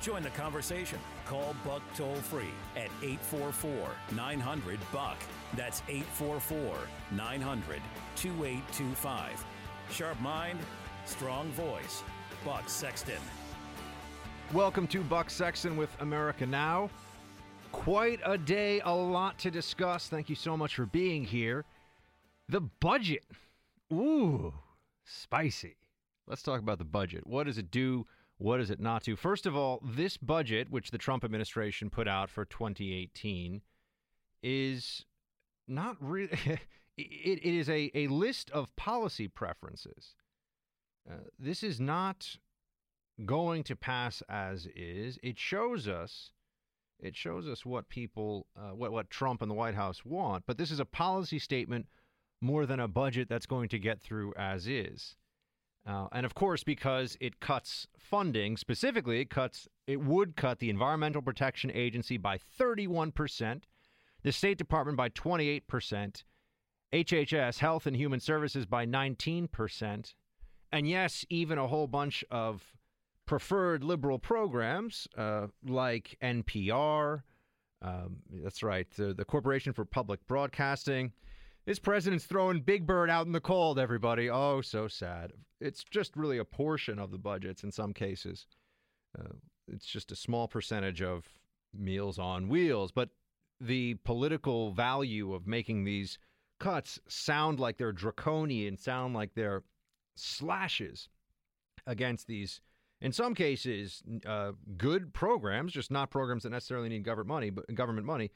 Join the conversation. Call Buck toll free at 844 900 Buck. That's 844 900 2825. Sharp mind, strong voice. Buck Sexton. Welcome to Buck Sexton with America Now. Quite a day, a lot to discuss. Thank you so much for being here. The budget. Ooh, spicy. Let's talk about the budget. What does it do? What does it not to? First of all, this budget, which the Trump administration put out for 2018, is not really. it, it is a, a list of policy preferences. Uh, this is not going to pass as is. It shows us. It shows us what people, uh, what what Trump and the White House want. But this is a policy statement more than a budget that's going to get through as is. Uh, and of course, because it cuts funding, specifically, it cuts it would cut the Environmental Protection Agency by 31 percent, the State Department by 28 percent, HHS, Health and Human Services, by 19 percent, and yes, even a whole bunch of preferred liberal programs uh, like NPR. Um, that's right, the, the Corporation for Public Broadcasting. This president's throwing Big Bird out in the cold, everybody. Oh, so sad. It's just really a portion of the budgets in some cases. Uh, it's just a small percentage of Meals on Wheels. But the political value of making these cuts sound like they're draconian, sound like they're slashes against these, in some cases, uh, good programs, just not programs that necessarily need government money, but government money.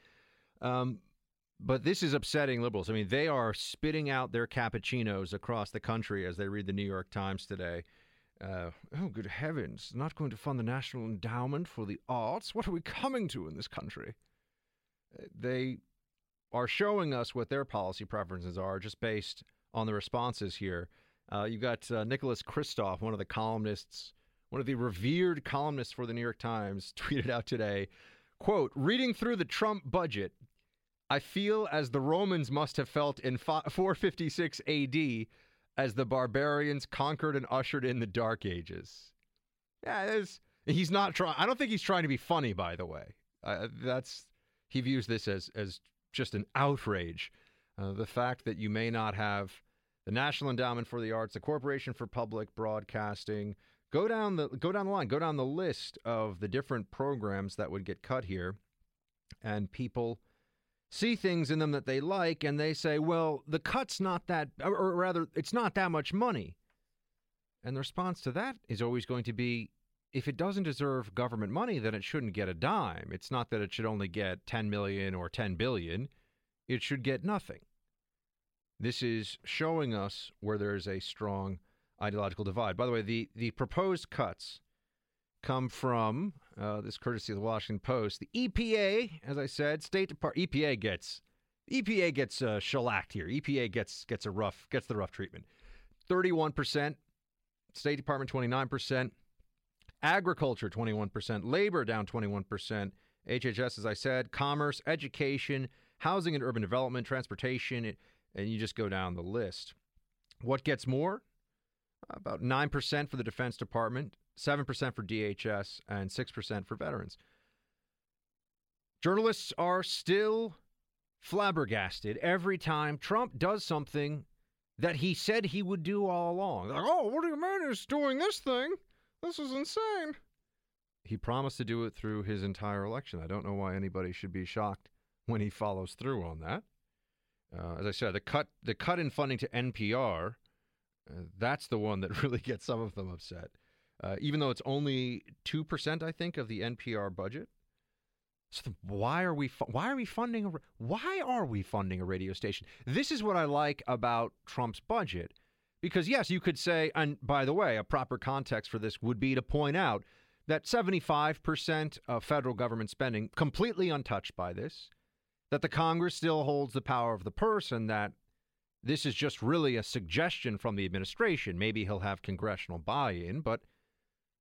Um, but this is upsetting liberals. I mean, they are spitting out their cappuccinos across the country as they read the New York Times today. Uh, oh, good heavens, not going to fund the National Endowment for the Arts? What are we coming to in this country? Uh, they are showing us what their policy preferences are just based on the responses here. Uh, you got uh, Nicholas Kristof, one of the columnists, one of the revered columnists for the New York Times, tweeted out today, quote, reading through the Trump budget, I feel as the Romans must have felt in 456 AD as the barbarians conquered and ushered in the Dark Ages. Yeah, he's not trying. I don't think he's trying to be funny. By the way, uh, that's he views this as as just an outrage. Uh, the fact that you may not have the National Endowment for the Arts, the Corporation for Public Broadcasting. Go down the go down the line. Go down the list of the different programs that would get cut here, and people see things in them that they like and they say, well, the cut's not that, or rather, it's not that much money. And the response to that is always going to be if it doesn't deserve government money, then it shouldn't get a dime. It's not that it should only get 10 million or 10 billion, it should get nothing. This is showing us where there's a strong ideological divide. By the way, the, the proposed cuts come from uh, this courtesy of the Washington Post. The EPA, as I said, State Department EPA gets EPA gets uh, shellacked here. EPA gets gets a rough gets the rough treatment. Thirty-one percent, State Department twenty-nine percent, Agriculture twenty-one percent, Labor down twenty-one percent, HHS, as I said, Commerce, Education, Housing and Urban Development, Transportation, and you just go down the list. What gets more? About nine percent for the Defense Department, 7% for DHS, and 6% for veterans. Journalists are still flabbergasted every time Trump does something that he said he would do all along. Like, oh, what do you mean he's doing this thing? This is insane. He promised to do it through his entire election. I don't know why anybody should be shocked when he follows through on that. Uh, as I said, the cut the cut in funding to NPR, uh, that's the one that really gets some of them upset uh, even though it's only two percent, I think, of the NPR budget. So why are we fu- why are we funding a why are we funding a radio station? This is what I like about Trump's budget, because yes, you could say, and by the way, a proper context for this would be to point out that 75% of federal government spending completely untouched by this, that the Congress still holds the power of the purse, and that this is just really a suggestion from the administration. Maybe he'll have congressional buy in, but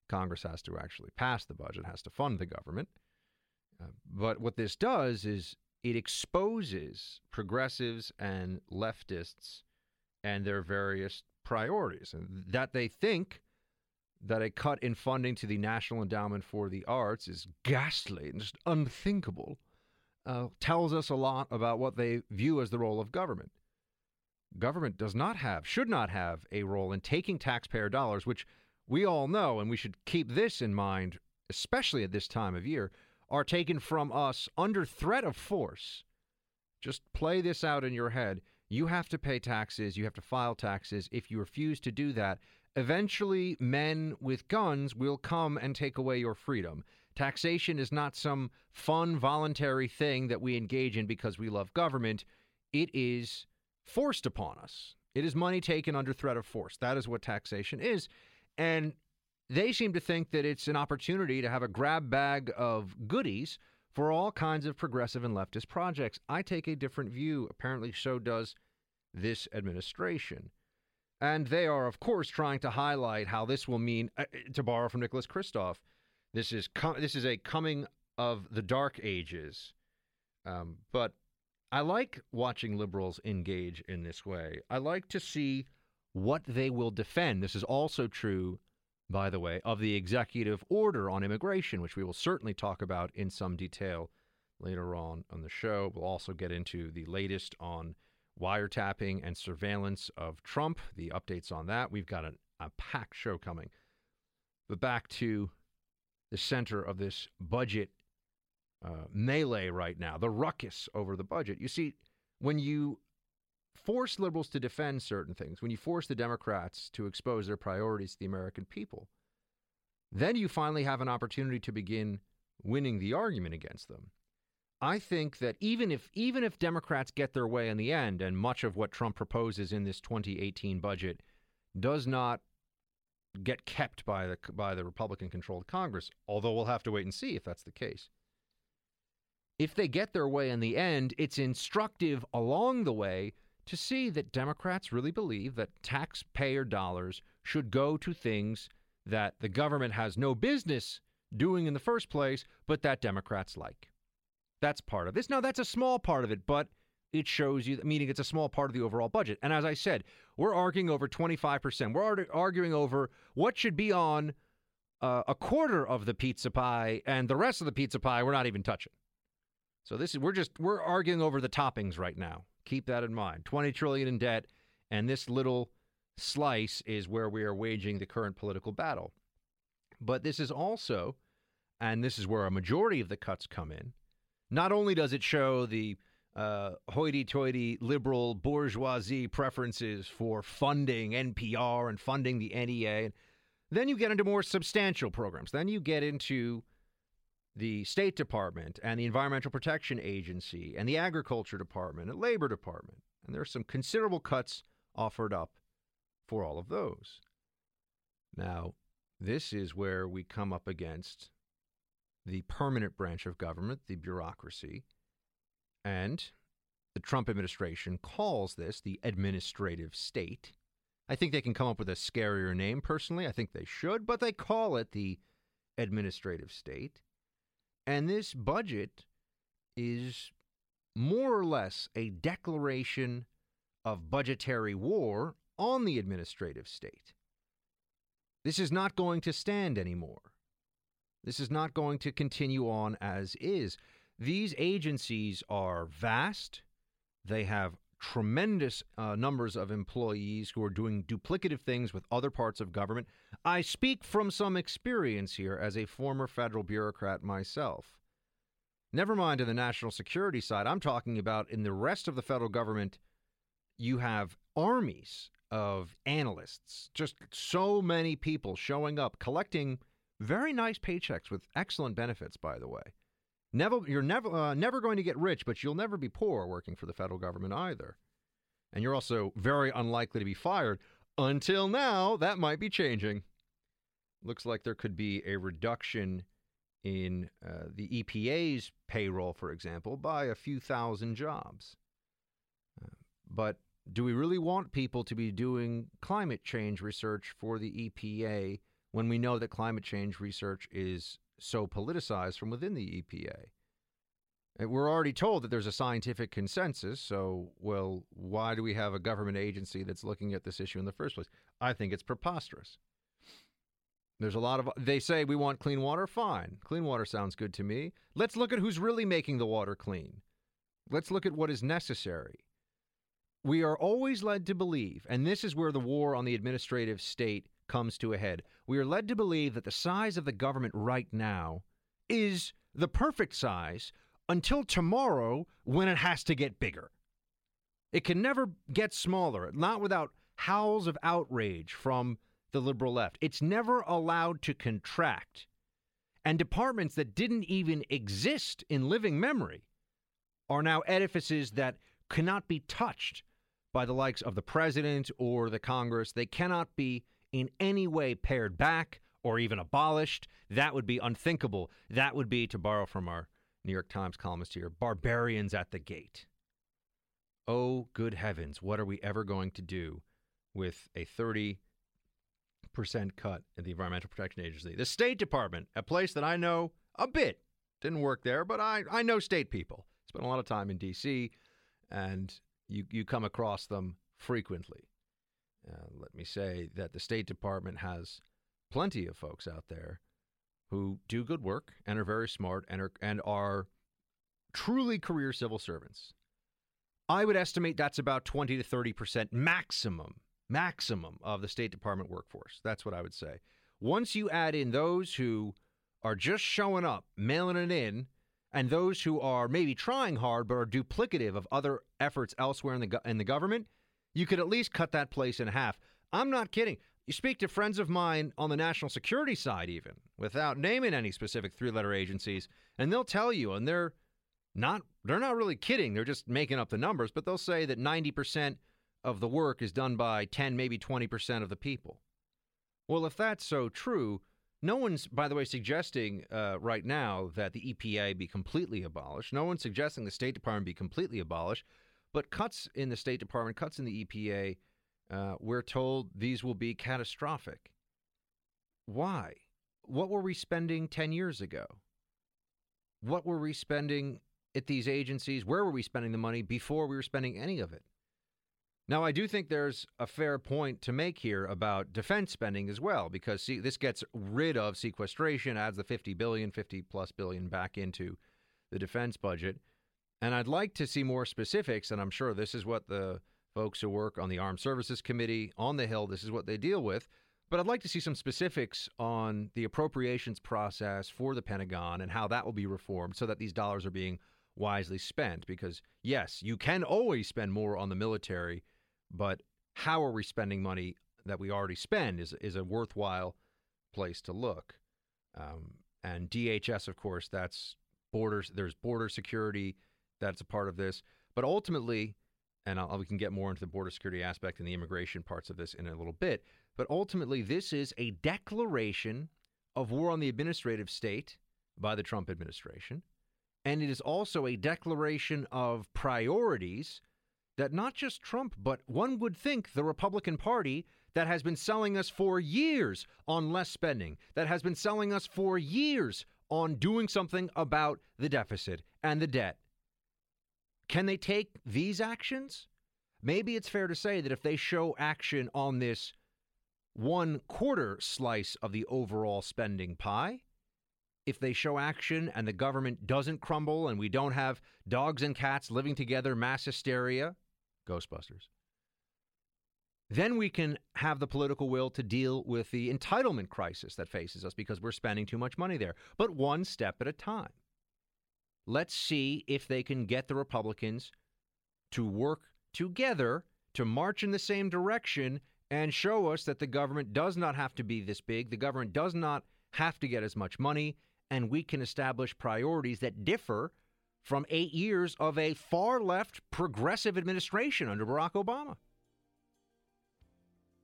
Congress has to actually pass the budget, has to fund the government. Uh, but what this does is it exposes progressives and leftists and their various priorities, and that they think that a cut in funding to the National Endowment for the Arts is ghastly and just unthinkable uh, tells us a lot about what they view as the role of government. Government does not have, should not have, a role in taking taxpayer dollars, which we all know, and we should keep this in mind, especially at this time of year, are taken from us under threat of force. Just play this out in your head. You have to pay taxes, you have to file taxes. If you refuse to do that, eventually men with guns will come and take away your freedom. Taxation is not some fun, voluntary thing that we engage in because we love government. It is forced upon us. It is money taken under threat of force. That is what taxation is. And they seem to think that it's an opportunity to have a grab bag of goodies for all kinds of progressive and leftist projects. I take a different view. Apparently, so does this administration. And they are, of course, trying to highlight how this will mean, uh, to borrow from Nicholas Kristof, this is com- this is a coming of the dark ages. Um, but I like watching liberals engage in this way. I like to see what they will defend. This is also true, by the way, of the executive order on immigration, which we will certainly talk about in some detail later on on the show. We'll also get into the latest on wiretapping and surveillance of Trump, the updates on that. We've got a, a packed show coming. But back to the center of this budget uh, melee right now, the ruckus over the budget. You see, when you force liberals to defend certain things, when you force the Democrats to expose their priorities to the American people, then you finally have an opportunity to begin winning the argument against them. I think that even if even if Democrats get their way in the end, and much of what Trump proposes in this 2018 budget does not get kept by the by the Republican-controlled Congress, although we'll have to wait and see if that's the case. If they get their way in the end, it's instructive along the way to see that Democrats really believe that taxpayer dollars should go to things that the government has no business doing in the first place, but that Democrats like. That's part of this. Now, that's a small part of it, but it shows you, meaning it's a small part of the overall budget. And as I said, we're arguing over 25%. We're arguing over what should be on uh, a quarter of the pizza pie, and the rest of the pizza pie we're not even touching. So this is we're just we're arguing over the toppings right now. Keep that in mind. 20 trillion in debt, and this little slice is where we are waging the current political battle. But this is also, and this is where a majority of the cuts come in. Not only does it show the uh, hoity-toity liberal bourgeoisie preferences for funding NPR and funding the NEA. Then you get into more substantial programs. Then you get into the State Department and the Environmental Protection Agency and the Agriculture Department and Labor Department. And there are some considerable cuts offered up for all of those. Now, this is where we come up against the permanent branch of government, the bureaucracy, and the Trump administration calls this the administrative state. I think they can come up with a scarier name personally. I think they should, but they call it the administrative state. And this budget is more or less a declaration of budgetary war on the administrative state. This is not going to stand anymore. This is not going to continue on as is. These agencies are vast. They have tremendous uh, numbers of employees who are doing duplicative things with other parts of government. I speak from some experience here as a former federal bureaucrat myself. Never mind in the national security side, I'm talking about in the rest of the federal government, you have armies of analysts, just so many people showing up, collecting very nice paychecks with excellent benefits, by the way. Never, you're never, uh, never going to get rich, but you'll never be poor working for the federal government either. And you're also very unlikely to be fired. Until now, that might be changing. looks like there could be a reduction in uh, the EPA's payroll, for example, by a few thousand jobs. Uh, but do we really want people to be doing climate change research for the EPA when we know that climate change research is so politicized from within the EPA? Uh, We're already told that there's a scientific consensus, so, well, why do we have a government agency that's looking at this issue in the first place? I think it's preposterous. There's a lot of, they say we want clean water. Fine. Clean water sounds good to me. Let's look at who's really making the water clean. Let's look at what is necessary. We are always led to believe, and this is where the war on the administrative state comes to a head. We are led to believe that the size of the government right now is the perfect size until tomorrow when it has to get bigger. It can never get smaller, not without howls of outrage from the liberal left. It's never allowed to contract. And departments that didn't even exist in living memory are now edifices that cannot be touched by the likes of the president or the Congress. They cannot be in any way pared back or even abolished. That would be unthinkable. That would be, to borrow from our New York Times columnist here, barbarians at the gate. Oh, good heavens, what are we ever going to do with a 30 percent cut in the Environmental Protection Agency? The State Department, a place that I know a bit, didn't work there, but I, I know state people. Spent a lot of time in D.C., and you, you come across them frequently. Uh, let me say that the State Department has plenty of folks out there who do good work and are very smart and are, and are truly career civil servants. I would estimate that's about 20 to 30 percent maximum, maximum of the State Department workforce. That's what I would say. Once you add in those who are just showing up, mailing it in, and those who are maybe trying hard but are duplicative of other efforts elsewhere in the in the government, you could at least cut that place in half. I'm not kidding. You speak to friends of mine on the national security side, even without naming any specific three-letter agencies, and they'll tell you, and they're not they're not really kidding. They're just making up the numbers, but they'll say that 90% of the work is done by 10, maybe 20% of the people. Well, if that's so true, no one's, by the way, suggesting uh, right now that the EPA be completely abolished. No one's suggesting the State Department be completely abolished. But cuts in the State Department, cuts in the EPA, uh, we're told these will be catastrophic. Why? What were we spending 10 years ago? What were we spending at these agencies? Where were we spending the money before we were spending any of it? Now, I do think there's a fair point to make here about defense spending as well, because see, this gets rid of sequestration, adds the 50 billion, 50 plus billion back into the defense budget. And I'd like to see more specifics, and I'm sure this is what the folks who work on the Armed Services Committee on the Hill, this is what they deal with. But I'd like to see some specifics on the appropriations process for the Pentagon and how that will be reformed so that these dollars are being wisely spent. Because, yes, you can always spend more on the military, but how are we spending money that we already spend is, is a worthwhile place to look. Um, and DHS, of course, that's borders, there's border security, that's a part of this. But ultimately, and I'll, we can get more into the border security aspect and the immigration parts of this in a little bit. But ultimately, this is a declaration of war on the administrative state by the Trump administration. And it is also a declaration of priorities that not just Trump, but one would think the Republican Party that has been selling us for years on less spending, that has been selling us for years on doing something about the deficit and the debt. Can they take these actions? Maybe it's fair to say that if they show action on this one quarter slice of the overall spending pie, if they show action and the government doesn't crumble and we don't have dogs and cats living together, mass hysteria, Ghostbusters, then we can have the political will to deal with the entitlement crisis that faces us because we're spending too much money there. But one step at a time. Let's see if they can get the Republicans to work together to march in the same direction and show us that the government does not have to be this big, the government does not have to get as much money, and we can establish priorities that differ from eight years of a far left progressive administration under Barack Obama.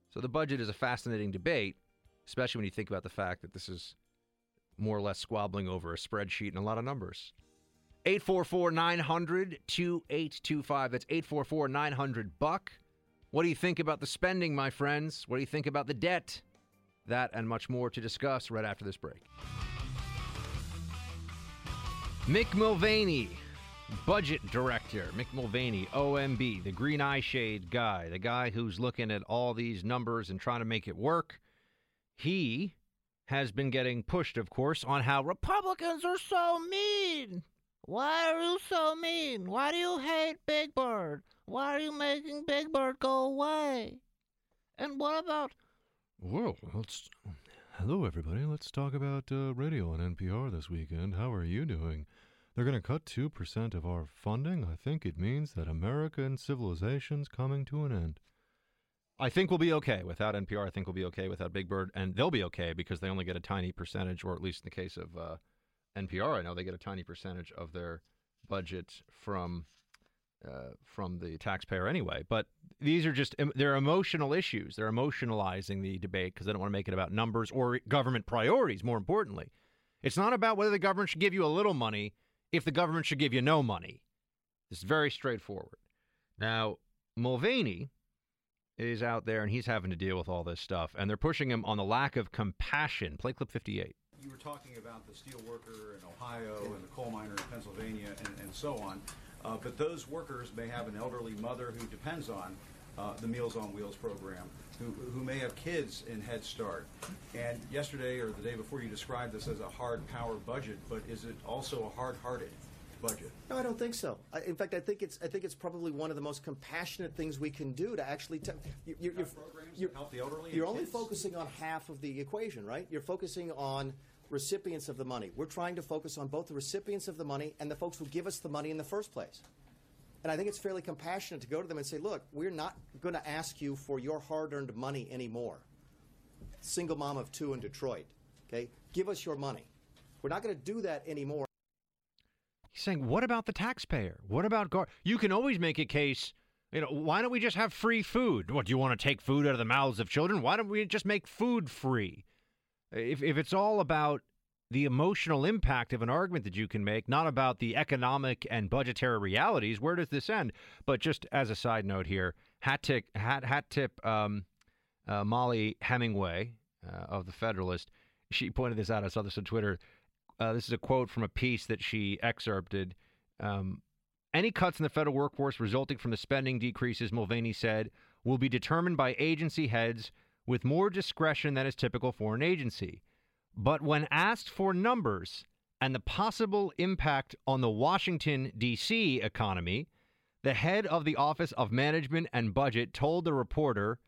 So the budget is a fascinating debate. especially when you think about the fact that this is more or less squabbling over a spreadsheet and a lot of numbers. 844 900 2825. That's 844 900 Buck. What do you think about the spending, my friends? What do you think about the debt? That and much more to discuss right after this break. Mick Mulvaney, budget director. Mick Mulvaney, OMB, the green eye shade guy, the guy who's looking at all these numbers and trying to make it work. He has been getting pushed, of course, on how Republicans are so mean. Why are you so mean? Why do you hate Big Bird? Why are you making Big Bird go away? And what about. Well, let's. Hello, everybody. Let's talk about uh, radio and NPR this weekend. How are you doing? They're going to cut 2% of our funding. I think it means that American civilization's coming to an end. I think we'll be okay without NPR. I think we'll be okay without Big Bird, and they'll be okay because they only get a tiny percentage, or at least in the case of uh, NPR, I know they get a tiny percentage of their budget from uh, from the taxpayer anyway. But these are just they're emotional issues. They're emotionalizing the debate because they don't want to make it about numbers or government priorities. More importantly, it's not about whether the government should give you a little money if the government should give you no money. It's very straightforward. Now, Mulvaney is out there and he's having to deal with all this stuff, and they're pushing him on the lack of compassion. Play clip 58. You were talking about the steel worker in Ohio and the coal miner in Pennsylvania and, and so on, uh, but those workers may have an elderly mother who depends on uh, the Meals on Wheels program, who, who may have kids in Head Start. And yesterday or the day before, you described this as a hard power budget, but is it also a hard hearted budget? No, I don't think so. I, in fact, I think it's I think it's probably one of the most compassionate things we can do to actually t- you, you're, you're, you're, help the elderly. You're only kids? focusing on half of the equation, right? You're focusing on recipients of the money. We're trying to focus on both the recipients of the money and the folks who give us the money in the first place. And I think it's fairly compassionate to go to them and say, look, we're not going to ask you for your hard earned money anymore. Single mom of two in Detroit. Okay? Give us your money. We're not going to do that anymore. He's saying, what about the taxpayer? What about gar? You can always make a case. You know, why don't we just have free food? What do you want to take food out of the mouths of children? Why don't we just make food free? If if it's all about the emotional impact of an argument that you can make, not about the economic and budgetary realities. Where does this end? But just as a side note here, hat tip, hat, hat tip um, uh, Mollie Hemingway uh, of The Federalist, she pointed this out. I saw this on Twitter. Uh, this is a quote from a piece that she excerpted. Um, any cuts in the federal workforce resulting from the spending decreases, Mulvaney said, will be determined by agency heads with more discretion than is typical for an agency. But when asked for numbers and the possible impact on the Washington, D.C. economy, the head of the Office of Management and Budget told the reporter,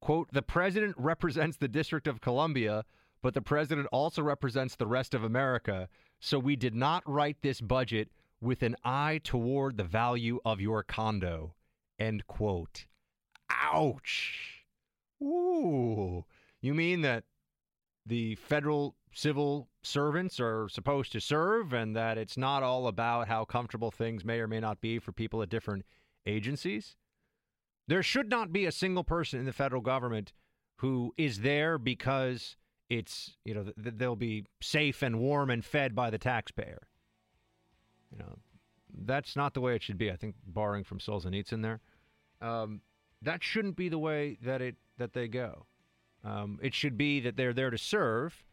quote, the president represents the District of Columbia, but the president also represents the rest of America. So we did not write this budget with an eye toward the value of your condo. End quote. Ouch. Ooh. You mean that the federal civil servants are supposed to serve and that it's not all about how comfortable things may or may not be for people at different agencies. There should not be a single person in the federal government who is there because it's, you know, th- they'll be safe and warm and fed by the taxpayer. You know, that's not the way it should be. I think borrowing from Solzhenitsyn there. Um, that shouldn't be the way that it that they go. Um, it should be that they're there to serve,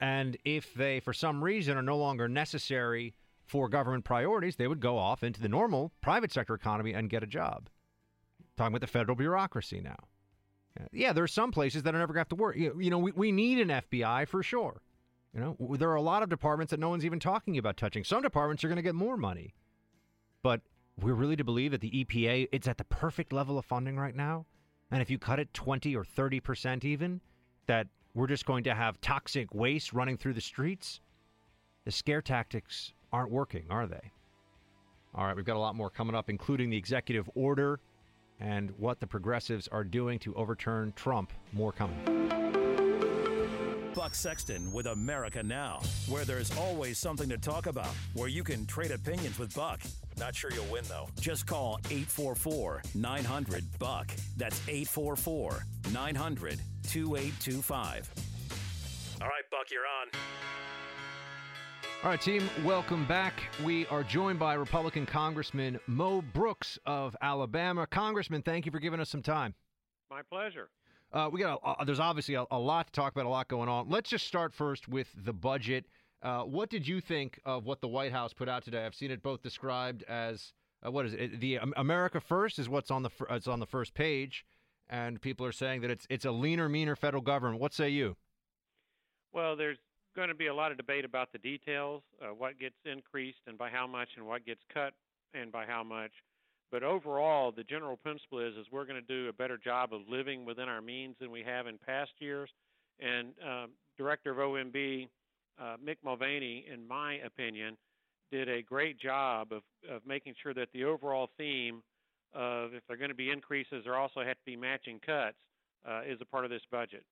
and if they, for some reason, are no longer necessary for government priorities, they would go off into the normal private sector economy and get a job. Talking about the federal bureaucracy now. Yeah, there are some places that are never going to have to work. You know, we, we need an FBI for sure. You know, there are a lot of departments that no one's even talking about touching. Some departments are going to get more money. But we're really to believe that the EPA it's at the perfect level of funding right now and if you cut it 20 or 30% even, that we're just going to have toxic waste running through the streets, the scare tactics aren't working, are they? All right, we've got a lot more coming up, including the executive order and what the progressives are doing to overturn Trump. More coming. Buck Sexton with America Now, where there's always something to talk about, where you can trade opinions with Buck. Not sure you'll win, though. Just call 844 900 Buck. That's 844 900 2825. All right, Buck, you're on. All right, team, welcome back. We are joined by Republican Congressman Mo Brooks of Alabama. Congressman, thank you for giving us some time. My pleasure. Uh, we got a, there's obviously a, a, lot to talk about, a lot going on. Let's just start first with the budget. Uh, what did you think of what the White House put out today? I've seen it both described as uh, what is it? The America First is what's on the it's on the first page, and people are saying that it's it's a leaner, meaner federal government. What say you? Well, there's going to be a lot of debate about the details, uh, what gets increased and by how much, and what gets cut and by how much. But overall, the general principle is is we're going to do a better job of living within our means than we have in past years. And um, Director of OMB uh, Mick Mulvaney, in my opinion, did a great job of, of making sure that the overall theme of if there are going to be increases, there also have to be matching cuts, uh, is a part of this budget.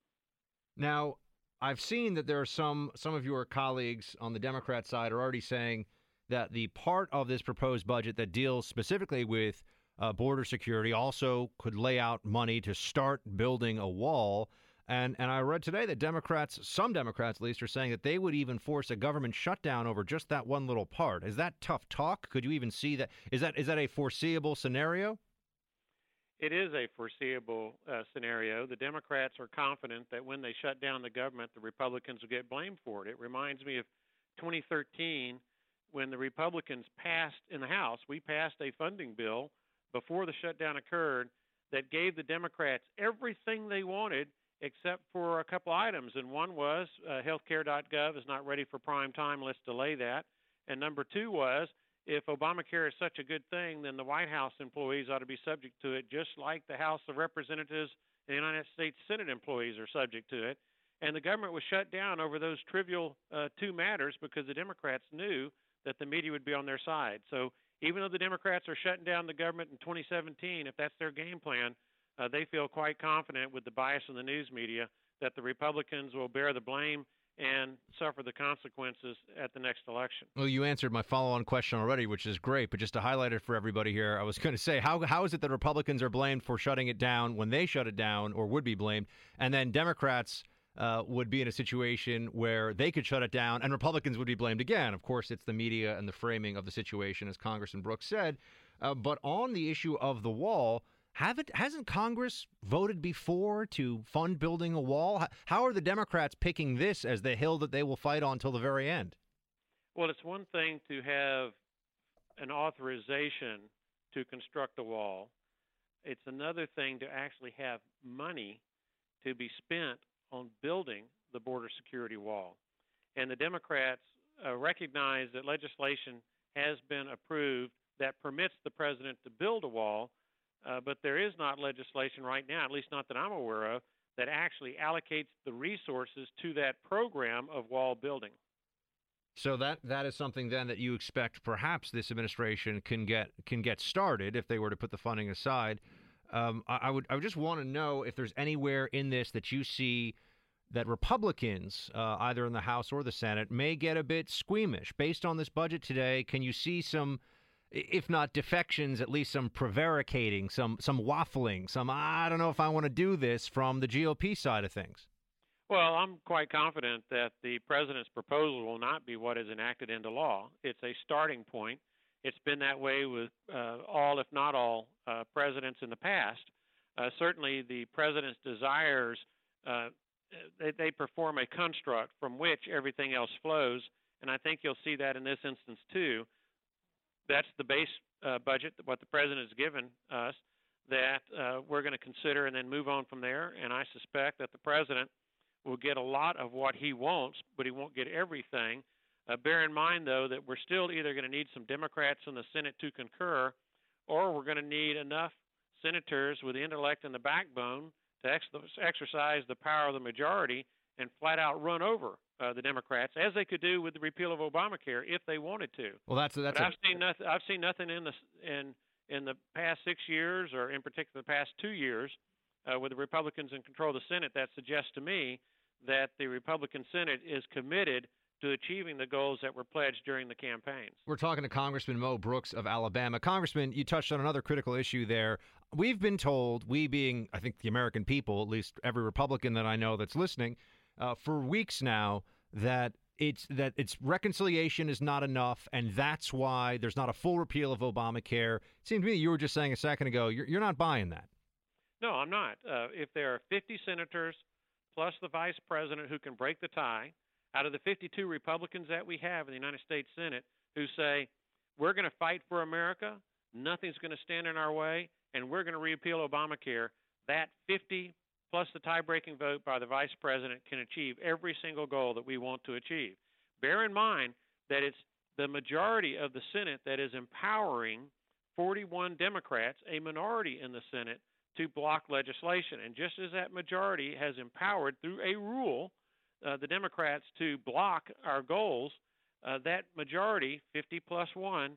Now, I've seen that there are some some of your colleagues on the Democrat side are already saying that the part of this proposed budget that deals specifically with uh, border security also could lay out money to start building a wall. And and I read today that Democrats, some Democrats at least, are saying that they would even force a government shutdown over just that one little part. Is that tough talk? Could you even see that? Is that is that a foreseeable scenario? It is a foreseeable uh, scenario. The Democrats are confident that when they shut down the government, the Republicans will get blamed for it. It reminds me of 2013 when the Republicans passed in the House. We passed a funding bill before the shutdown occurred that gave the Democrats everything they wanted except for a couple items. And one was uh, healthcare.gov is not ready for prime time. Let's delay that. And number two was if Obamacare is such a good thing, then the White House employees ought to be subject to it, just like the House of Representatives and the United States Senate employees are subject to it. And the government was shut down over those trivial uh, two matters because the Democrats knew that the media would be on their side. So even though the Democrats are shutting down the government in 2017, if that's their game plan, uh, they feel quite confident with the bias in the news media that the Republicans will bear the blame and suffer the consequences at the next election. Well, you answered my follow-on question already, which is great. But just to highlight it for everybody here, I was going to say how how is it that Republicans are blamed for shutting it down when they shut it down, or would be blamed, and then Democrats uh, would be in a situation where they could shut it down, and Republicans would be blamed again. Of course, it's the media and the framing of the situation, as Congressman Brooks said. Uh, but on the issue of the wall, haven't hasn't Congress voted before to fund building a wall? How are the Democrats picking this as the hill that they will fight on till the very end? Well, it's one thing to have an authorization to construct a wall. It's another thing to actually have money to be spent on building the border security wall. And the Democrats uh, recognize that legislation has been approved that permits the president to build a wall uh, but there is not legislation right now, at least not that I'm aware of, that actually allocates the resources to that program of wall building. So that that is something then that you expect perhaps this administration can get can get started if they were to put the funding aside. Um, I, I, would I would just want to know if there's anywhere in this that you see that Republicans, uh, either in the House or the Senate, may get a bit squeamish based on this budget today. Can you see some if not defections, at least some prevaricating, some some waffling, some I don't know if I want to do this from the GOP side of things. Well, I'm quite confident that the president's proposal will not be what is enacted into law. It's a starting point. It's been that way with uh, all, if not all, uh, presidents in the past. Uh, certainly, the president's desires uh, they, they perform a construct from which everything else flows, and I think you'll see that in this instance too that's the base uh, budget, that what the president has given us, that uh, we're going to consider and then move on from there. And I suspect that the president will get a lot of what he wants, but he won't get everything. Uh, bear in mind, though, that we're still either going to need some Democrats in the Senate to concur, or we're going to need enough senators with the intellect and the backbone to ex- exercise the power of the majority and flat out run over uh, the Democrats, as they could do with the repeal of Obamacare if they wanted to. Well, that's that's. But I've seen nothing. I've seen nothing in the in in the past six years, or in particular the past two years, uh, with the Republicans in control of the Senate, that suggests to me that the Republican Senate is committed to achieving the goals that were pledged during the campaigns. We're talking to Congressman Mo Brooks of Alabama. Congressman, you touched on another critical issue there. We've been told, we being, I think, the American people, at least every Republican that I know that's listening, uh, for weeks now that it's that it's reconciliation is not enough, and that's why there's not a full repeal of Obamacare. It seemed to me you were just saying a second ago you're, you're not buying that. No, I'm not. Uh, if there are 50 senators plus the vice president who can break the tie, out of the 52 Republicans that we have in the United States Senate who say we're going to fight for America, nothing's going to stand in our way, and we're going to repeal Obamacare, that 50 plus the tie breaking vote by the vice president can achieve every single goal that we want to achieve. Bear in mind that it's the majority of the Senate that is empowering 41 Democrats, a minority in the Senate, to block legislation. And just as that majority has empowered through a rule uh, the Democrats to block our goals, uh, that majority, 50 plus one,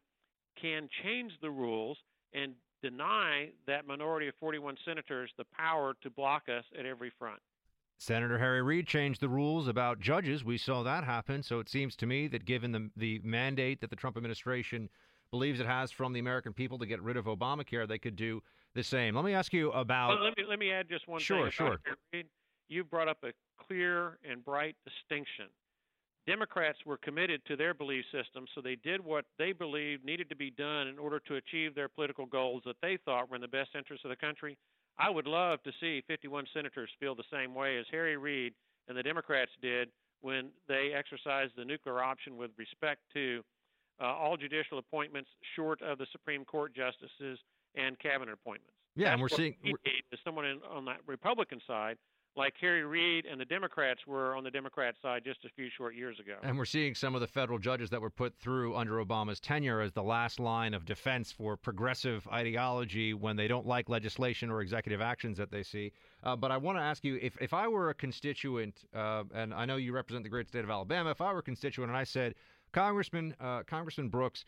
can change the rules and deny that minority of 41 senators the power to block us at every front. Senator Harry Reid changed the rules about judges. We saw that happen. So it seems to me that given the the mandate that the Trump administration believes it has from the American people to get rid of Obamacare, they could do the same. Let me ask you about. Well, let me let me add just one sure, thing. Sure, sure. You brought up a clear and bright distinction. Democrats were committed to their belief system, so they did what they believed needed to be done in order to achieve their political goals that they thought were in the best interest of the country. I would love to see 51 senators feel the same way as Harry Reid and the Democrats did when they exercised the nuclear option with respect to uh, all judicial appointments short of the Supreme Court justices and cabinet appointments. Yeah, That's and we're seeing we need is someone in, on that Republican side like Harry Reid and the Democrats were on the Democrat side just a few short years ago. And we're seeing some of the federal judges that were put through under Obama's tenure as the last line of defense for progressive ideology when they don't like legislation or executive actions that they see. Uh, but I want to ask you if, if I were a constituent, uh, and I know you represent the great state of Alabama, if I were a constituent and I said, Congressman, uh, Congressman Brooks,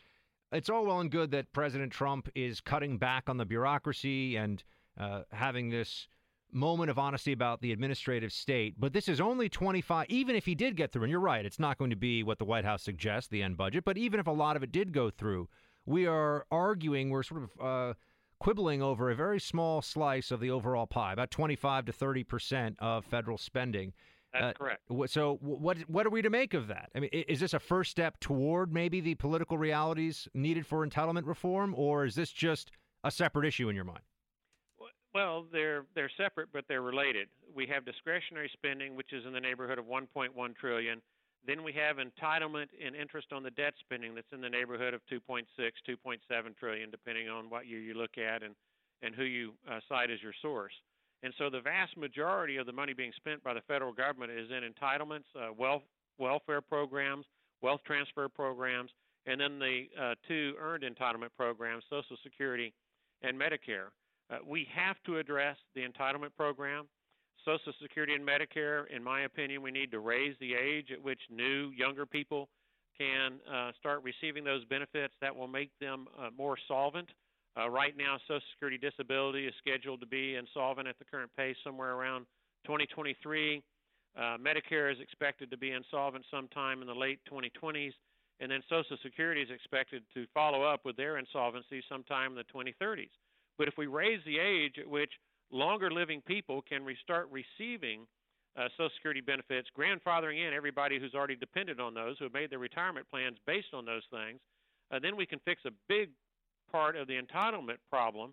it's all well and good that President Trump is cutting back on the bureaucracy and uh, having this moment of honesty about the administrative state, but this is only 25. Even if he did get through, and you're right, it's not going to be what the White House suggests, the end budget, but even if a lot of it did go through, we are arguing, we're sort of uh, quibbling over a very small slice of the overall pie, about 25 to 30 percent of federal spending. That's uh, correct. So, what what are we to make of that? I mean, is this a first step toward maybe the political realities needed for entitlement reform, or is this just a separate issue in your mind? Well, they're they're separate, but they're related. We have discretionary spending, which is in the neighborhood of 1.1 trillion. Then we have entitlement and interest on the debt spending that's in the neighborhood of 2.6, 2.7 trillion, depending on what year you look at and and who you uh, cite as your source. And so the vast majority of the money being spent by the federal government is in entitlements, uh, wealth welfare programs, wealth transfer programs, and then the uh, two earned entitlement programs, Social Security and Medicare. Uh, we have to address the entitlement program. Social Security and Medicare, in my opinion, we need to raise the age at which new, younger people can uh, start receiving those benefits. That will make them uh, more solvent. Uh, right now, Social Security disability is scheduled to be insolvent at the current pace somewhere around 2023. Uh, Medicare is expected to be insolvent sometime in the late 2020s, and then Social Security is expected to follow up with their insolvency sometime in the 2030s. But if we raise the age at which longer living people can restart receiving uh, Social Security benefits, grandfathering in everybody who's already depended on those, who have made their retirement plans based on those things, uh, then we can fix a big part of the entitlement problem,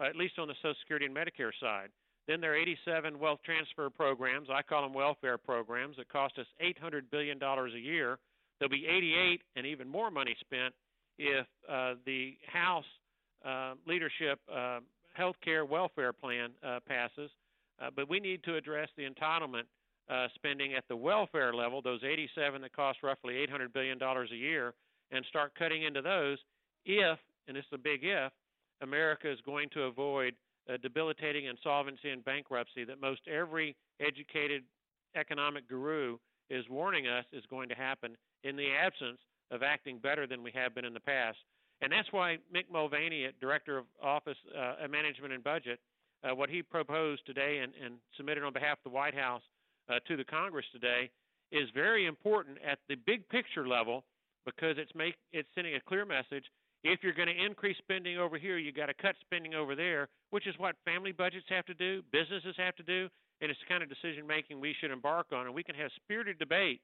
uh, at least on the Social Security and Medicare side. Then there are 87 wealth transfer programs. I call them welfare programs that cost us $800 billion a year. There'll be 88 and even more money spent if uh, the House uh, leadership uh, health care welfare plan uh, passes. Uh, but we need to address the entitlement uh, spending at the welfare level, those 87 that cost roughly $800 billion a year, and start cutting into those if, and this is a big if, America is going to avoid debilitating insolvency and bankruptcy that most every educated economic guru is warning us is going to happen in the absence of acting better than we have been in the past. And that's why Mick Mulvaney, Director of Office uh, Management and Budget, uh, what he proposed today and, and, submitted on behalf of the White House uh, to the Congress today is very important at the big picture level because it's make it's sending a clear message. If you're going to increase spending over here, you got to cut spending over there, which is what family budgets have to do, businesses have to do, and it's the kind of decision making we should embark on. And we can have spirited debate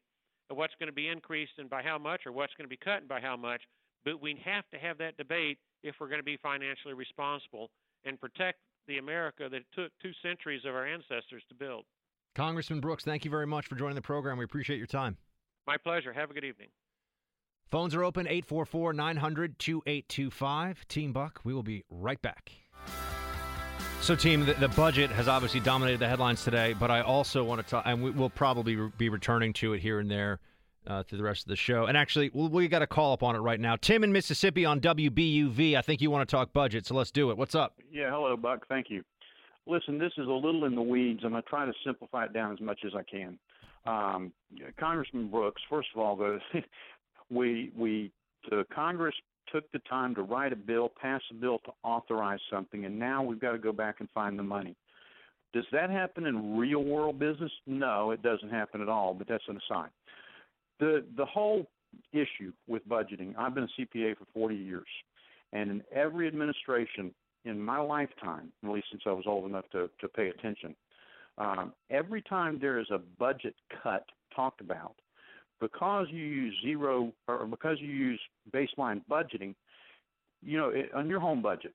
of what's going to be increased and by how much or what's going to be cut and by how much. But we have to have that debate if we're going to be financially responsible and protect the America that took two centuries of our ancestors to build. Congressman Brooks, thank you very much for joining the program. We appreciate your time. My pleasure. Have a good evening. Phones are open 844 900 2825. Team Buck, we will be right back. So, team, the, the, budget has obviously dominated the headlines today, but I also want to talk, and we, will probably re- be returning to it here and there uh, through the rest of the show. And actually, we, we got a call up on it right now. Tim in Mississippi on WBUV. I think you want to talk budget, so let's do it. What's up? Yeah, hello, Buck. Thank you. Listen, this is a little in the weeds. I'm going to try to simplify it down as much as I can. Um, Congressman Brooks, first of all, the we we the Congress took the time to write a bill, pass a bill to authorize something, and now we've got to go back and find the money. Does that happen in real world business? No, it doesn't happen at all, but that's an aside. The the whole issue with budgeting, I've been a CPA for 40 years, and in every administration in my lifetime, at least since I was old enough to, to pay attention, um, every time there is a budget cut talked about, because you use zero or because you use baseline budgeting, you know, on your home budget,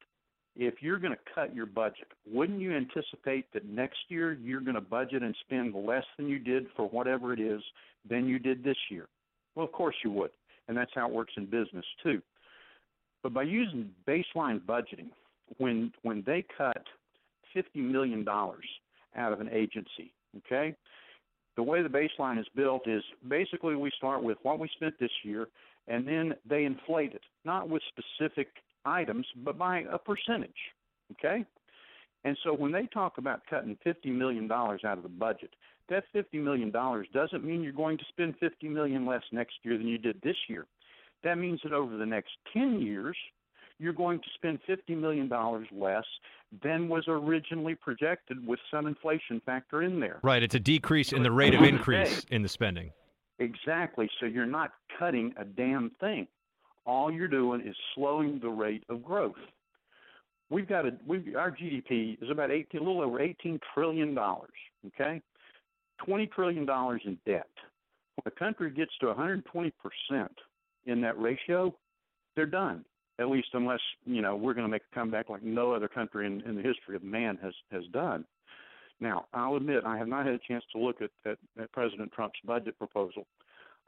if you're going to cut your budget, wouldn't you anticipate that next year you're going to budget and spend less than you did for whatever it is than you did this year? Well, of course you would, and that's how it works in business too. But by using baseline budgeting, when when they cut fifty million dollars out of an agency, okay, the way the baseline is built is basically we start with what we spent this year, and then they inflate it, not with specific items, but by a percentage. Okay? And so when they talk about cutting $50 million out of the budget, that $50 million doesn't mean you're going to spend 50 million less next year than you did this year. That means that over the next 10 years, you're going to spend $50 million less than was originally projected with some inflation factor in there. Right. It's a decrease in the rate of increase in the spending. Exactly. So you're not cutting a damn thing. All you're doing is slowing the rate of growth. We've got a we our GDP is about 18 a little over 18 trillion dollars, okay? 20 trillion dollars in debt. When a country gets to 120% in that ratio, they're done at least unless you know we're going to make a comeback like no other country in, in the history of man has has done. Now, I'll admit I have not had a chance to look at, at, at President Trump's budget proposal.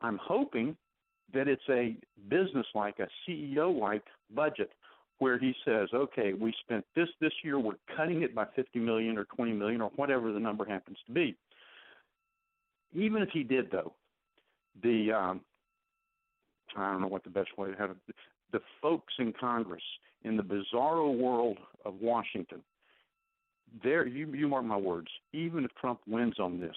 I'm hoping that it's a business-like, a CEO-like budget where he says, "Okay, we spent this this year. We're cutting it by 50 million or 20 million or whatever the number happens to be." Even if he did, though, the um, I don't know what the best way to have it the folks in Congress in the bizarro world of Washington, there you, you mark my words, even if Trump wins on this,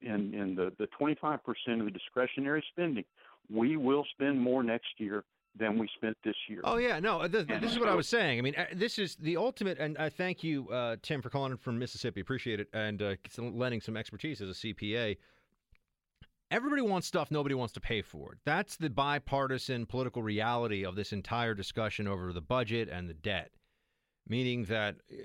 in, in the, the 25% of the discretionary spending, we will spend more next year than we spent this year. Oh yeah, no, this, this is what I was saying. I mean, uh, this is the ultimate, and I thank you, uh, Tim, for calling from Mississippi. Appreciate it, and uh, lending some expertise as a CPA everybody wants stuff nobody wants to pay for. It. That's the bipartisan political reality of this entire discussion over the budget and the debt. Meaning that eh,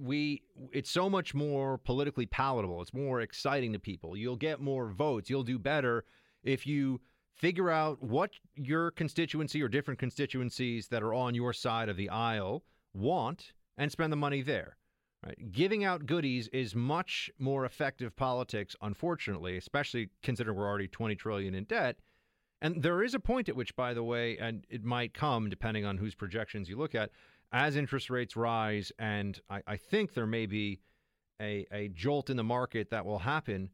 we, it's so much more politically palatable. It's more exciting to people. You'll get more votes. You'll do better if you figure out what your constituency or different constituencies that are on your side of the aisle want and spend the money there. Right? Giving out goodies is much more effective politics, unfortunately, especially considering we're already 20 trillion in debt. And there is a point at which, by the way, and it might come depending on whose projections you look at, as interest rates rise, and I, I think there may be a, a jolt in the market that will happen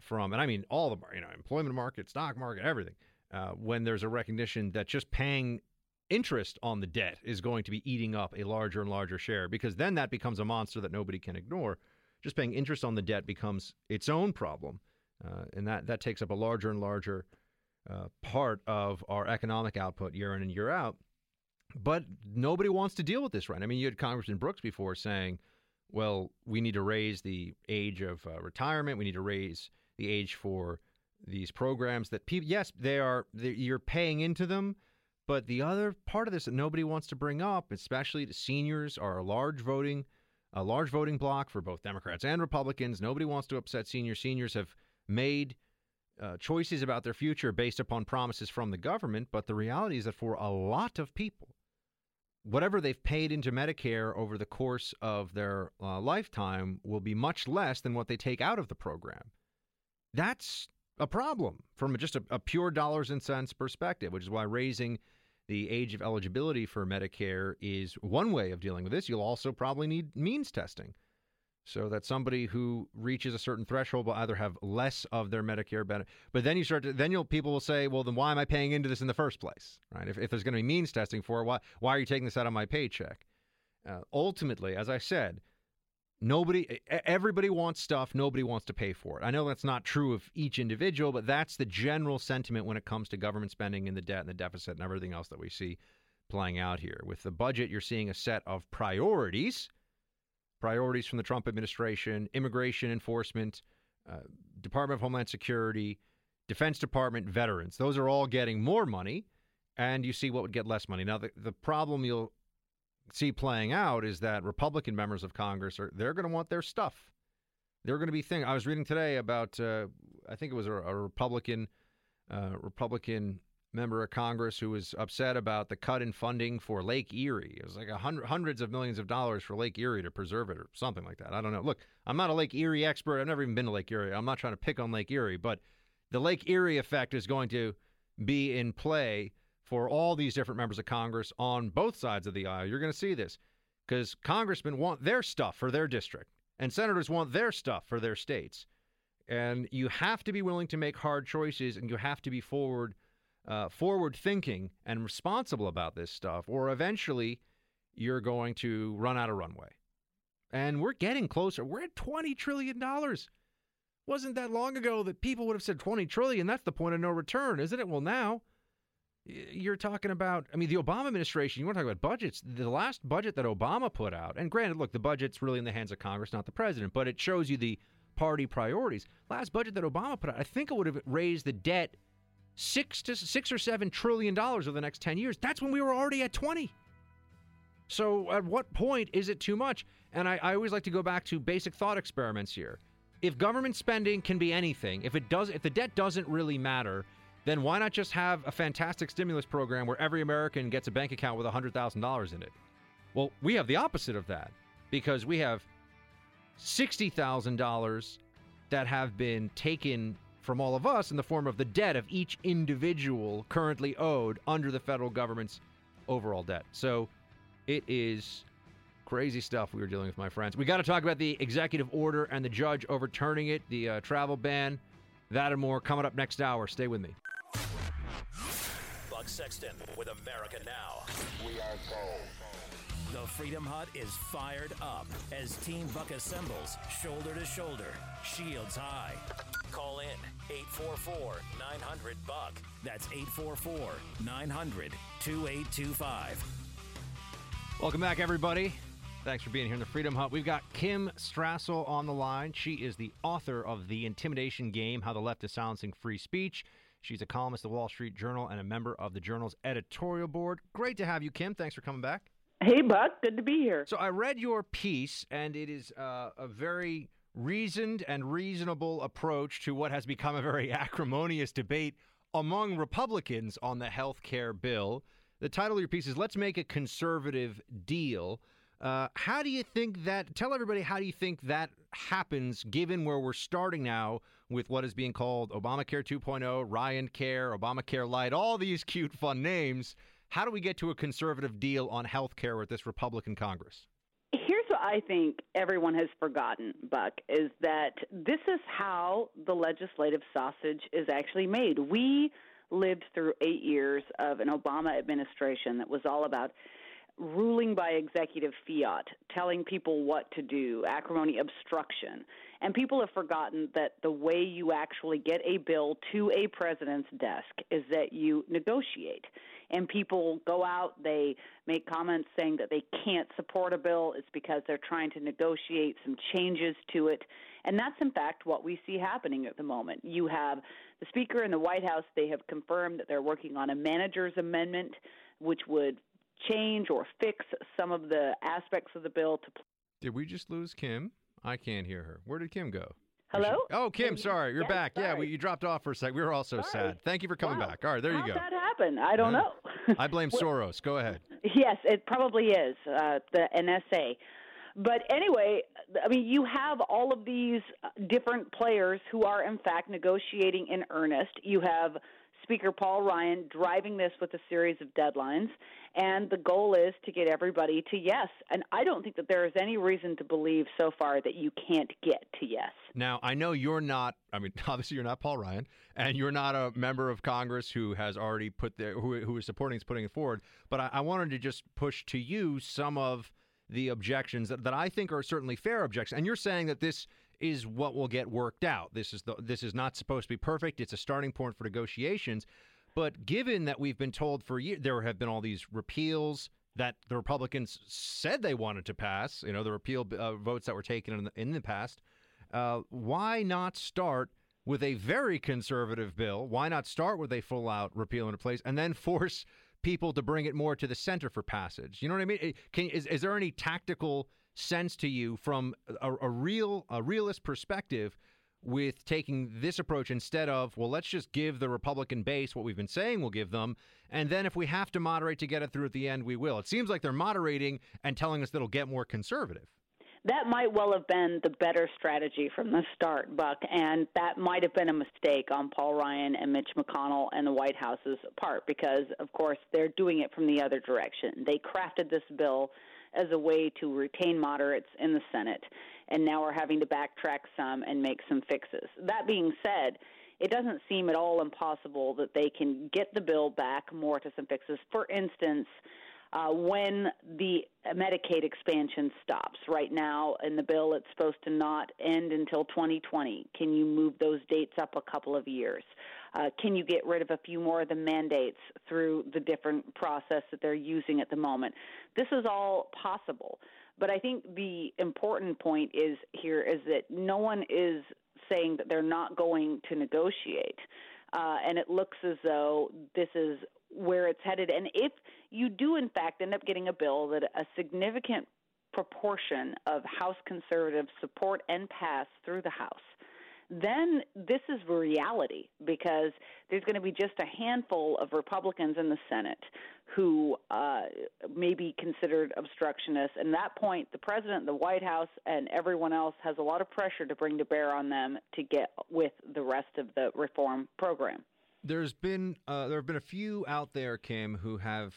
from, and I mean all the you know employment market, stock market, everything, uh, when there's a recognition that just paying interest on the debt is going to be eating up a larger and larger share because then that becomes a monster that nobody can ignore. Just paying interest on the debt becomes its own problem, uh, and that that takes up a larger and larger uh, part of our economic output year in and year out. But nobody wants to deal with this right. I mean, you had Congressman Brooks before saying, "Well, we need to raise the age of uh, retirement. We need to raise the age for these programs that people. Yes, they are. You're paying into them." But the other part of this that nobody wants to bring up, especially the seniors, are a large voting, a large voting block for both Democrats and Republicans. Nobody wants to upset seniors. Seniors have made uh, choices about their future based upon promises from the government. But the reality is that for a lot of people, whatever they've paid into Medicare over the course of their uh, lifetime will be much less than what they take out of the program. That's a problem from just a, a pure dollars and cents perspective, which is why raising the age of eligibility for Medicare is one way of dealing with this. You'll also probably need means testing so that somebody who reaches a certain threshold will either have less of their Medicare benefit. But then you start to, then you'll people will say, well, then why am I paying into this in the first place, right? If, if there's going to be means testing for it, why why are you taking this out of my paycheck? Uh, ultimately, as I said, nobody, everybody wants stuff, nobody wants to pay for it. I know that's not true of each individual, but that's the general sentiment when it comes to government spending and the debt and the deficit and everything else that we see playing out here. With the budget, you're seeing a set of priorities priorities from the Trump administration, immigration enforcement, uh, Department of Homeland Security, Defense Department, veterans. Those are all getting more money, and you see what would get less money. Now, the, the problem you'll see playing out is that Republican members of Congress are they're going to want their stuff. They're going to be thinking. I was reading today about uh, I think it was a, a Republican uh, Republican member of Congress who was upset about the cut in funding for Lake Erie. It was like hundred, hundreds of millions of dollars for Lake Erie to preserve it or something like that. I don't know. Look, I'm not a Lake Erie expert. I've never even been to Lake Erie. I'm not trying to pick on Lake Erie, but the Lake Erie effect is going to be in play for all these different members of Congress on both sides of the aisle. You're going to see this because congressmen want their stuff for their district and senators want their stuff for their states. And you have to be willing to make hard choices and you have to be forward uh, forward thinking and responsible about this stuff, or eventually you're going to run out of runway. And we're getting closer. We're at $20 trillion. Wasn't that long ago that people would have said 20 trillion? That's the point of no return, isn't it? Well, now you're talking about, I mean, the Obama administration, you want to talk about budgets. The last budget that Obama put out, and granted, look, the budget's really in the hands of Congress, not the president, but it shows you the party priorities. Last budget that Obama put out, I think it would have raised the debt six to six or seven trillion dollars over the next 10 years. That's when we were already at 20. So at what point is it too much? And I, I always like to go back to basic thought experiments here. If government spending can be anything, if it does if the debt doesn't really matter, then why not just have a fantastic stimulus program where every American gets a bank account with $100,000 in it? Well, we have the opposite of that because we have $60,000 that have been taken from all of us in the form of the debt of each individual currently owed under the federal government's overall debt. So it is crazy stuff we were dealing with, my friends. We got to talk about the executive order and the judge overturning it, the uh, travel ban, that and more coming up next hour. Stay with me. Buck Sexton with America Now. We are gold. The Freedom Hut is fired up as Team Buck assembles shoulder to shoulder, shields high. Call in 844 900 Buck. That's 844 900 2825. Welcome back, everybody. Thanks for being here in the Freedom Hut. We've got Kim Strassel on the line. She is the author of The Intimidation Game How the Left is Silencing Free Speech. She's a columnist at the Wall Street Journal and a member of the journal's editorial board. Great to have you, Kim. Thanks for coming back. Hey, Buck. Good to be here. So I read your piece, and it is uh, a very reasoned and reasonable approach to what has become a very acrimonious debate among Republicans on the health care bill. The title of your piece is Let's Make a Conservative Deal. Uh, how do you think that? Tell everybody how do you think that happens, given where we're starting now with what is being called Obamacare 2.0, Ryan Care, Obamacare Light, all these cute, fun names. How do we get to a conservative deal on health care with this Republican Congress? I think everyone has forgotten, Buck, is that this is how the legislative sausage is actually made. We lived through eight years of an Obama administration that was all about ruling by executive fiat, telling people what to do, acrimony, obstruction. And people have forgotten that the way you actually get a bill to a president's desk is that you negotiate and people go out, they make comments saying that they can't support a bill. It's because they're trying to negotiate some changes to it. And that's, in fact, what we see happening at the moment. You have the Speaker and the White House, they have confirmed that they're working on a manager's amendment, which would change or fix some of the aspects of the bill to. Did we just lose Kim? I can't hear her. Where did Kim go? Hello? Oh, Kim, sorry, you're Yes, back. Yeah, we, you dropped off for a sec. We were all so sad. Thank you for coming Wow. back. All right, there you How'd go. that happen? I don't Yeah. know. I blame Soros. Go ahead. Yes, it probably is uh, the NSA. But anyway, I mean, you have all of these uh, different players who are, in fact, negotiating in earnest. You have Speaker Paul Ryan driving this with a series of deadlines, and the goal is to get everybody to yes. And I don't think that there is any reason to believe so far that you can't get to yes. Now, I know you're not, I mean, obviously you're not Paul Ryan, and you're not a member of Congress who has already put their, who, who is supporting, is putting it forward. But I, I wanted to just push to you some of the objections that, that I think are certainly fair objections. And you're saying that this is what will get worked out. This is the, this is not supposed to be perfect. It's a starting point for negotiations. But given that we've been told for years, there have been all these repeals that the Republicans said they wanted to pass, you know, the repeal uh, votes that were taken in the, in the past, uh, why not start with a very conservative bill? Why not start with a full out repeal and replace and then force people to bring it more to the center for passage? You know what I mean? Eh, Can, is, is there any tactical sense to you from a, a real, a realist perspective with taking this approach instead of, well, let's just give the Republican base what we've been saying we'll give them. And then if we have to moderate to get it through at the end, we will. It seems like they're moderating and telling us that it'll get more conservative. That might well have been the better strategy from the start, Buck, and that might have been a mistake on Paul Ryan and Mitch McConnell and the White House's part because, of course, they're doing it from the other direction. They crafted this bill as a way to retain moderates in the Senate, and now we're having to backtrack some and make some fixes. That being said, it doesn't seem at all impossible that they can get the bill back more to some fixes. For instance, uh, when the Medicaid expansion stops. Right now, in the bill, it's supposed to not end until 2020. Can you move those dates up a couple of years? Uh, can you get rid of a few more of the mandates through the different process that they're using at the moment? This is all possible. But I think the important point is here is that no one is saying that they're not going to negotiate. Uh, and it looks as though this is where it's headed. And if you do, in fact, end up getting a bill that a significant proportion of House conservatives support and pass through the House, then this is reality because there's going to be just a handful of Republicans in the Senate who uh, may be considered obstructionists. And at that point, the president, the White House, and everyone else has a lot of pressure to bring to bear on them to get with the rest of the reform program. There's been uh, there have been a few out there, Kim, who have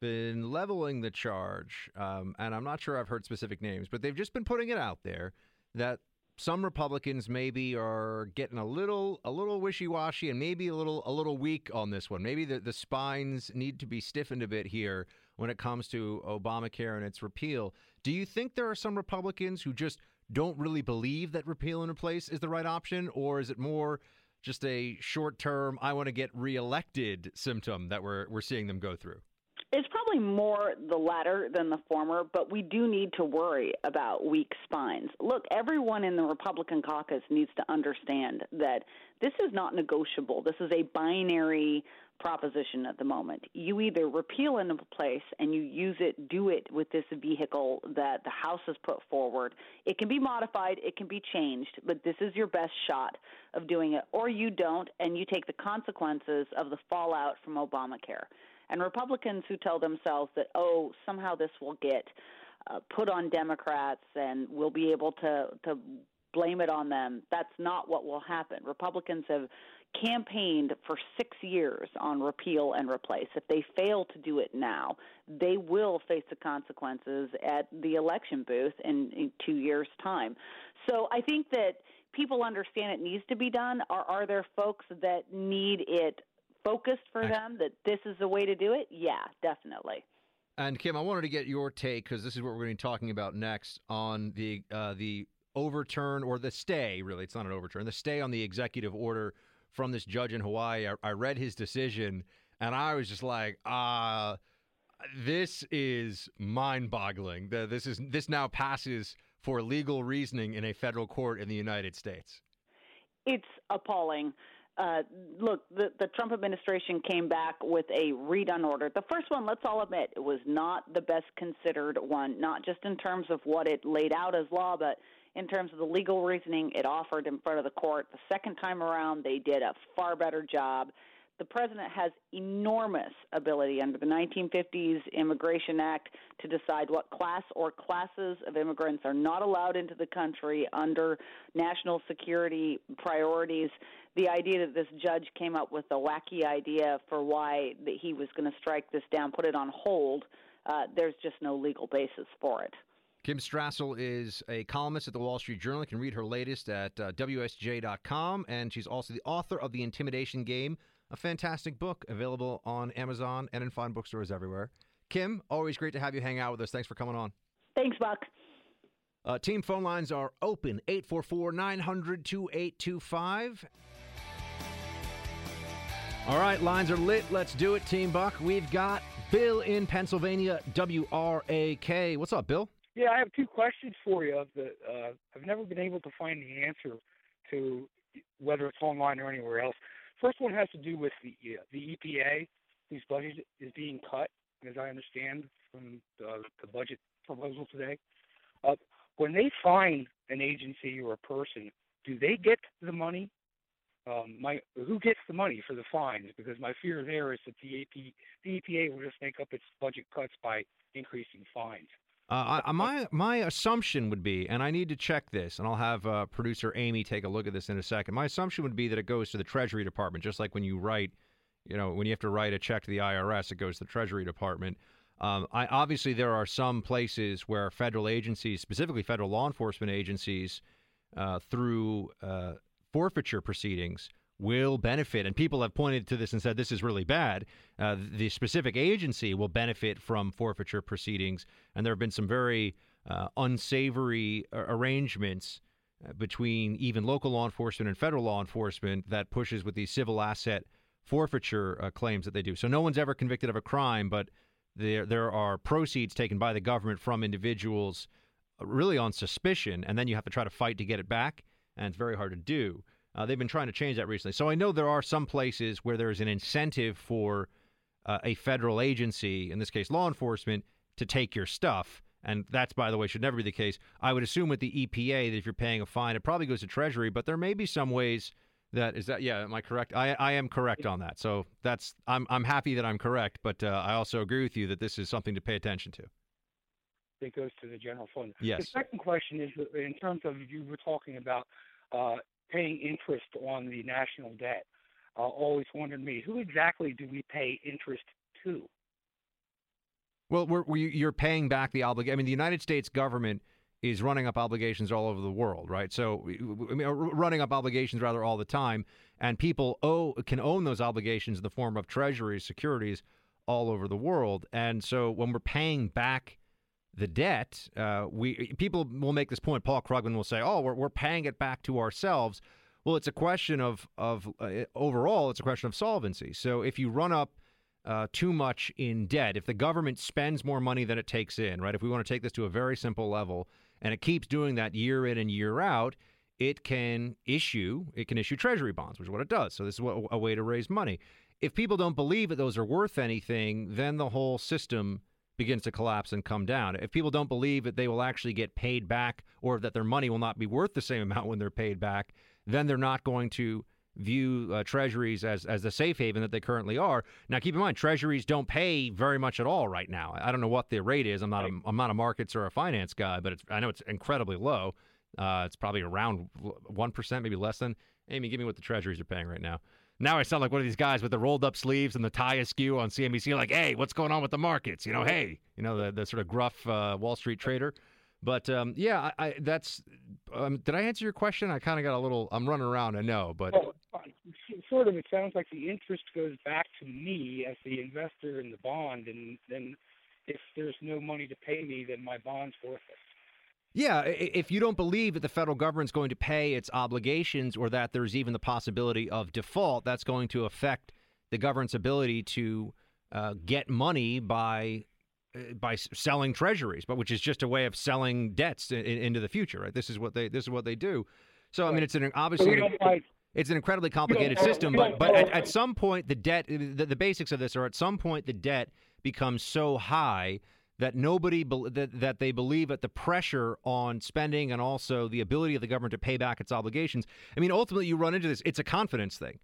been leveling the charge, um, and I'm not sure I've heard specific names, but they've just been putting it out there that some Republicans maybe are getting a little a little wishy washy and maybe a little a little weak on this one. Maybe the, the spines need to be stiffened a bit here when it comes to Obamacare and its repeal. Do you think there are some Republicans who just don't really believe that repeal and replace is the right option, or is it more just a short term I want to get reelected symptom that we're we're seeing them go through? It's probably more the latter than the former, but we do need to worry about weak spines. Look, everyone in the Republican caucus needs to understand that this is not negotiable. This is a binary proposition at the moment. You either repeal and replace and you use it, do it with this vehicle that the House has put forward. It can be modified, it can be changed, but this is your best shot of doing it. Or you don't and you take the consequences of the fallout from Obamacare. And Republicans who tell themselves that, oh, somehow this will get uh, put on Democrats and we'll be able to, to blame it on them, that's not what will happen. Republicans have campaigned for six years on repeal and replace. If they fail to do it now, they will face the consequences at the election booth in, in two years' time. So I think that people understand it needs to be done. Or are there folks that need it focused for them that this is the way to do it? Yeah, definitely. And Kim, I wanted to get your take because this is what we're going to be talking about next on the uh, the overturn or the stay. Really, it's not an overturn. The stay on the executive order from this judge in Hawaii. I, I read his decision and I was just like, ah, uh, this is mind-boggling. The, this is this now passes for legal reasoning in a federal court in the United States. It's appalling. Uh, look, the, the Trump administration came back with a redone order. The first one, let's all admit, it was not the best considered one, not just in terms of what it laid out as law, but in terms of the legal reasoning it offered in front of the court. The second time around, they did a far better job the president has enormous ability under the 1950s Immigration Act to decide what class or classes of immigrants are not allowed into the country under national security priorities. The idea that this judge came up with a wacky idea for why that he was going to strike this down, put it on hold, uh, there's just no legal basis for it. Kim Strassel is a columnist at the Wall Street Journal. You can read her latest at uh, WSJ.com, and she's also the author of The Intimidation Game a fantastic book available on Amazon and in fine bookstores everywhere. Kim, always great to have you hang out with us. Thanks for coming on. Thanks, Buck. Uh, team phone lines are open 844 900 2825. All right, lines are lit. Let's do it, Team Buck. We've got Bill in Pennsylvania, WRAK. What's up, Bill? Yeah, I have two questions for you. That uh, I've never been able to find the answer to whether it's online or anywhere else. First one has to do with the the EPA, whose budget is being cut, as I understand from the, the budget proposal today. Uh, when they fine an agency or a person, do they get the money? Um, my who gets the money for the fines? Because my fear there is that the, AP, the EPA will just make up its budget cuts by increasing fines. Uh, I, my my assumption would be, and I need to check this, and I'll have uh, producer Amy take a look at this in a second. My assumption would be that it goes to the Treasury Department, just like when you write, you know, when you have to write a check to the IRS, it goes to the Treasury Department. Um, I obviously there are some places where federal agencies, specifically federal law enforcement agencies, uh, through uh, forfeiture proceedings, will benefit, and people have pointed to this and said this is really bad. Uh, the specific agency will benefit from forfeiture proceedings, and there have been some very uh, unsavory arrangements uh, between even local law enforcement and federal law enforcement that pushes with these civil asset forfeiture uh, claims that they do. So no one's ever convicted of a crime, but there there are proceeds taken by the government from individuals uh, really on suspicion, and then you have to try to fight to get it back, and it's very hard to do. Uh, they've been trying to change that recently. So I know there are some places where there's an incentive for uh, a federal agency, in this case law enforcement, to take your stuff. And that's, by the way, should never be the case. I would assume with the EPA that if you're paying a fine, it probably goes to Treasury, but there may be some ways that is that. Yeah, am I correct? I, I am correct on that. So that's I'm I'm happy that I'm correct, but uh, I also agree with you that this is something to pay attention to. It goes to the general fund. Yes. The second question is in terms of you were talking about uh, paying interest on the national debt. Uh, always wondered me, who exactly do we pay interest to? Well, we're, we, you're paying back the obligation. I mean, the United States government is running up obligations all over the world, right? So, I mean, running up obligations rather all the time, and people owe can own those obligations in the form of treasuries, securities all over the world. And so, when we're paying back the debt, uh, we people will make this point. Paul Krugman will say, "Oh, we're we're paying it back to ourselves." Well, it's a question of of uh, overall, it's a question of solvency. So if you run up uh, too much in debt, if the government spends more money than it takes in, right? If we want to take this to a very simple level, and it keeps doing that year in and year out, it can issue it can issue treasury bonds, which is what it does. So this is what, a way to raise money. If people don't believe that those are worth anything, then the whole system begins to collapse and come down. If people don't believe that they will actually get paid back or that their money will not be worth the same amount when they're paid back, then they're not going to view uh, treasuries as, as the safe haven that they currently are. Now, keep in mind, treasuries don't pay very much at all right now. I don't know what the rate is. I'm not a, I'm not a markets or a finance guy, but I know it's incredibly low. Uh, it's probably around one percent, maybe less than. Amy, give me what the treasuries are paying right now. Now I sound like one of these guys with the rolled up sleeves and the tie askew on CNBC, like, hey, what's going on with the markets? You know, hey, you know, the, the sort of gruff uh, Wall Street trader. But um, yeah, I, I that's. Um, did I answer your question? I kind of got a little. I'm running around. I know, but well, sort of. It sounds like the interest goes back to me as the investor in the bond, and then if there's no money to pay me, then my bond's worthless. Yeah, if you don't believe that the federal government's going to pay its obligations or that there's even the possibility of default, that's going to affect the government's ability to uh, get money by uh, by selling treasuries, but which is just a way of selling debts in, in, into the future. Right? This is what they this is what they do. So I mean, it's an obviously. So we don't buy, It's an incredibly complicated system, but but at, at some point the debt, the, the basics of this are at some point the debt becomes so high that nobody bel that, that they believe that the pressure on spending and also the ability of the government to pay back its obligations. I mean, ultimately, you run into this. It's a confidence thing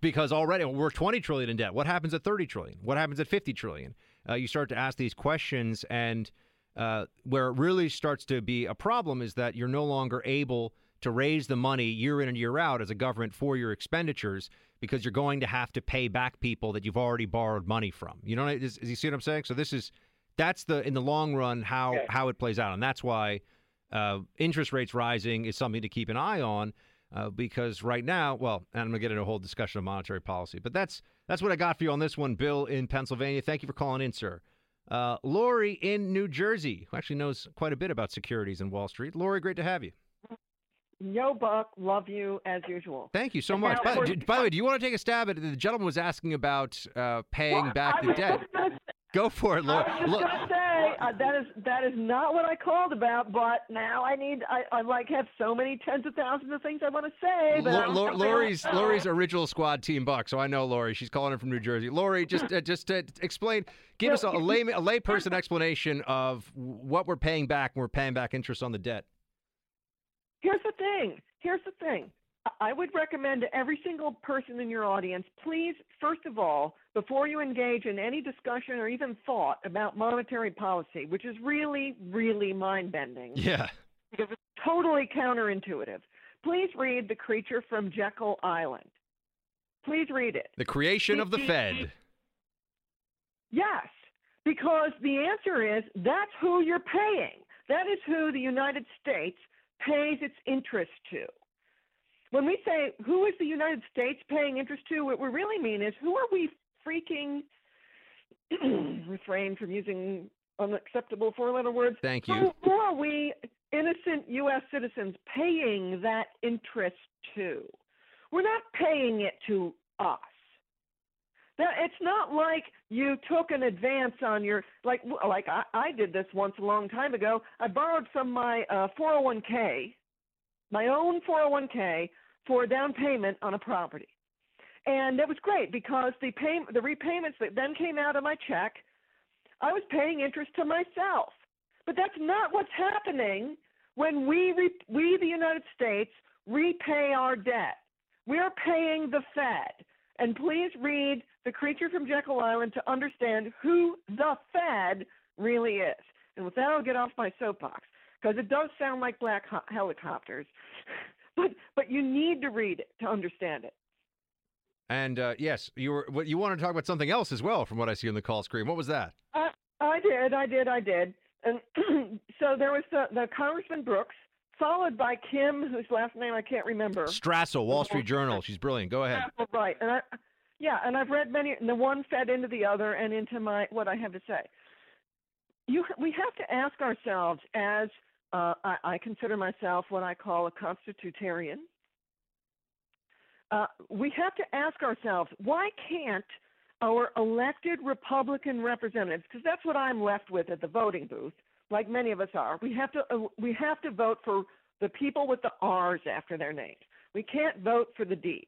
because already we're 20 trillion in debt. What happens at 30 trillion? What happens at 50 trillion? Uh, you start to ask these questions, and uh, where it really starts to be a problem is that you're no longer able to raise the money year in and year out as a government for your expenditures because you're going to have to pay back people that you've already borrowed money from. You know, you see what I'm saying? So this is that's the in the long run how how it plays out, and that's why uh, interest rates rising is something to keep an eye on. Uh, because right now, well, and I'm gonna get into a whole discussion of monetary policy, but that's that's what I got for you on this one, Bill in Pennsylvania. Thank you for calling in, sir. Uh, Lori in New Jersey, who actually knows quite a bit about securities in Wall Street. Lori, great to have you. Yo, Buck, love you as usual. Thank you so And much. now By, we're- by the way, do you want to take a stab at it? The gentleman was asking about uh, paying Well, back I the debt. Go for it, Lori. I was just gonna say uh, that is that is not what I called about, but now I need I, I like have so many tens of thousands of things I want to say. But Lor- not Lori's to. Lori's original squad team buck, so I know Lori. She's calling in from New Jersey. Lori, just uh, just to explain, give us a, a lay a layperson explanation of what we're paying back when we're paying back interest on the debt. Here's the thing. Here's the thing. I- would recommend to every single person in your audience, please, first of all, before you engage in any discussion or even thought about monetary policy, which is really, really mind bending. Yeah. because it's totally counterintuitive. Please read The Creature from Jekyll Island. Please read it. The creation of the Fed. Yes, because the answer is that's who you're paying. That is who the United States pays its interest to. When we say who is the United States paying interest to, what we really mean is who are we freaking refrain from using unacceptable four letter words. Thank Who, you. who are we innocent U.S. citizens paying that interest to? We're not paying it to us. That it's not like you took an advance on your like like I, I did this once a long time ago. I borrowed from my uh, 401k, my own 401k, for a down payment on a property, and that was great because the pay the repayments that then came out of my check, I was paying interest to myself. But that's not what's happening when we re, we the United States repay our debt. We are paying the Fed. And please read The Creature from Jekyll Island to understand who the Fed really is. And with that, I'll get off my soapbox because it does sound like black ho- helicopters. but but you need to read it to understand it. And uh, yes, you were what you want to talk about something else as well, from what I see on the call screen. What was that? I, I did, I did, I did. And so there was the, the Congressman Brooks, followed by Kim, whose last name I can't remember. Strassel, Wall Street Journal. She's brilliant. Go ahead. Yeah, Right, and I, yeah, and I've read many. And the one fed into the other, and into my what I have to say. You, we have to ask ourselves, as uh, I, I consider myself what I call a constitutarian. Uh, we have to ask ourselves, why can't our elected Republican representatives, because that's what I'm left with at the voting booth, like many of us are, we have to uh, we have to vote for the people with the R's after their names. We can't vote for the D's.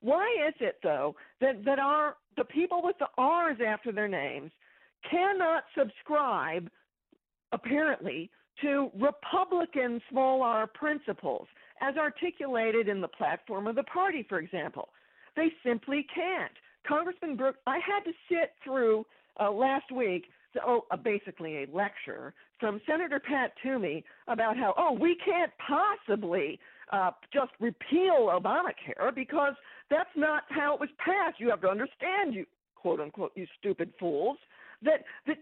Why is it though that that our the people with the R's after their names cannot subscribe apparently to Republican small r principles as articulated in the platform of the party, for example? They simply can't. Congressman Brooks, I had to sit through uh, last week, so, oh, uh, basically a lecture from Senator Pat Toomey about how, oh, we can't possibly uh, just repeal Obamacare because that's not how it was passed. You have to understand, you quote unquote, you stupid fools, that that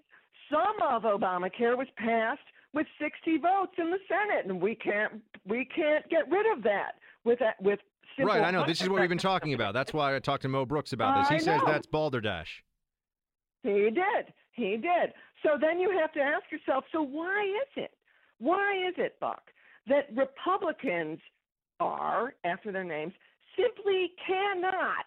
some of Obamacare was passed with 60 votes in the Senate, and we can't we can't get rid of that with that with simple. Right, I know. This is what we've been talking about. That's why I talked to Mo Brooks about this. He I says know. that's balderdash. He did. He did. So then you have to ask yourself, so why is it? Why is it, Buck, that Republicans are, after their names, simply cannot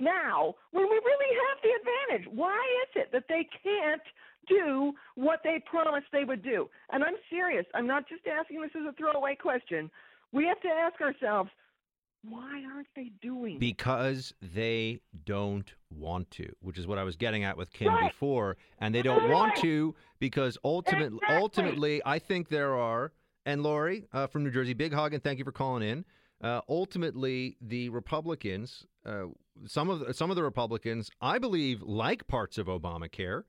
now, when we really have the advantage, why is it that they can't do what they promised they would do? And I'm serious. I'm not just asking this as a throwaway question. We have to ask ourselves, Why aren't they doing it? Because they don't want to, which is what I was getting at with Kim Right. before, and they don't want to because ultimately, Exactly. ultimately, I think there are. And Lori uh, from New Jersey, big hug and thank you for calling in. Uh, ultimately, the Republicans, uh, some of the, some of the Republicans, I believe, like parts of Obamacare,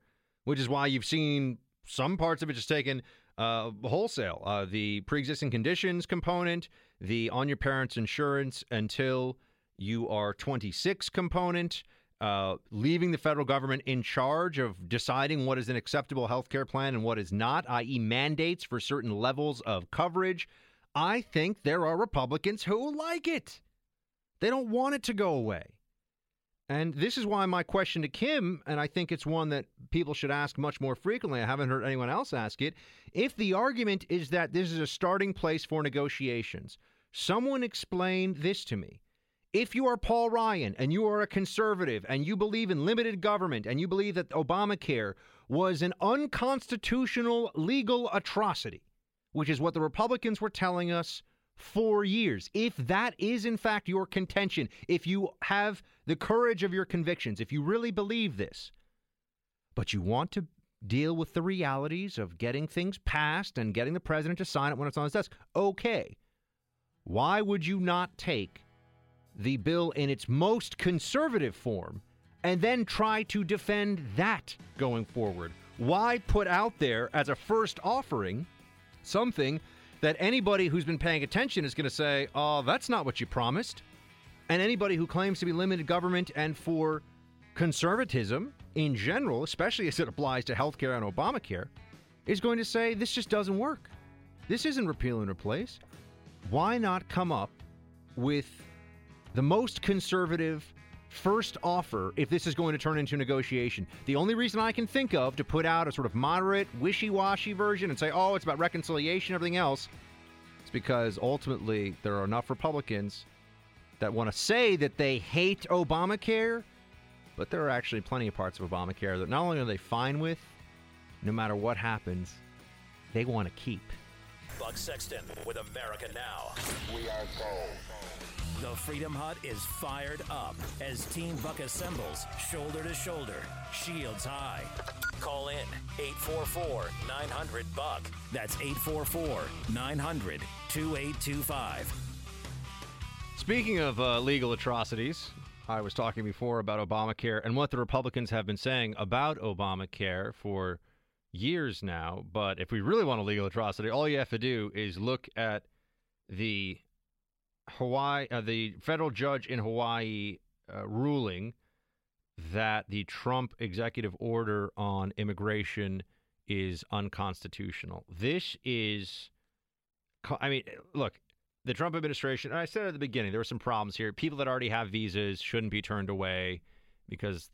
which is why you've seen some parts of it just taken uh, wholesale. Uh, the pre-existing conditions component, the on your parents' insurance until you are 26 component, uh, leaving the federal government in charge of deciding what is an acceptable health care plan and what is not, i.e., mandates for certain levels of coverage. I think there are Republicans who like it. They don't want it to go away. And this is why my question to Kim, and I think it's one that people should ask much more frequently. I haven't heard anyone else ask it. If the argument is that this is a starting place for negotiations, someone explain this to me. If you are Paul Ryan and you are a conservative and you believe in limited government and you believe that Obamacare was an unconstitutional legal atrocity, which is what the Republicans were telling us for years. If that is, in fact, your contention, if you have the courage of your convictions, if you really believe this, but you want to deal with the realities of getting things passed and getting the president to sign it when it's on his desk, okay. Why would you not take the bill in its most conservative form and then try to defend that going forward? Why put out there as a first offering something that anybody who's been paying attention is going to say, oh, that's not what you promised? And anybody who claims to be limited government and for conservatism in general, especially as it applies to health care and Obamacare, is going to say this just doesn't work. This isn't repeal and replace. Why not come up with the most conservative first offer if this is going to turn into negotiation? The only reason I can think of to put out a sort of moderate, wishy washy version and say, oh, it's about reconciliation, everything else, is because ultimately there are enough Republicans that want to say that they hate Obamacare, but there are actually plenty of parts of Obamacare that not only are they fine with, no matter what happens, they want to keep. Buck Sexton with America Now. We are gold. The Freedom Hut is fired up as Team Buck assembles shoulder to shoulder, shields high. Call in 844 900 Buck. That's 844 900 2825. Speaking of uh, legal atrocities, I was talking before about Obamacare and what the Republicans have been saying about Obamacare for years now. But if we really want a legal atrocity, all you have to do is look at the Hawaii, uh, the federal judge in Hawaii uh, ruling that the Trump executive order on immigration is unconstitutional. This is, I mean, look, the Trump administration, and I said at the beginning, there were some problems here. People that already have visas shouldn't be turned away because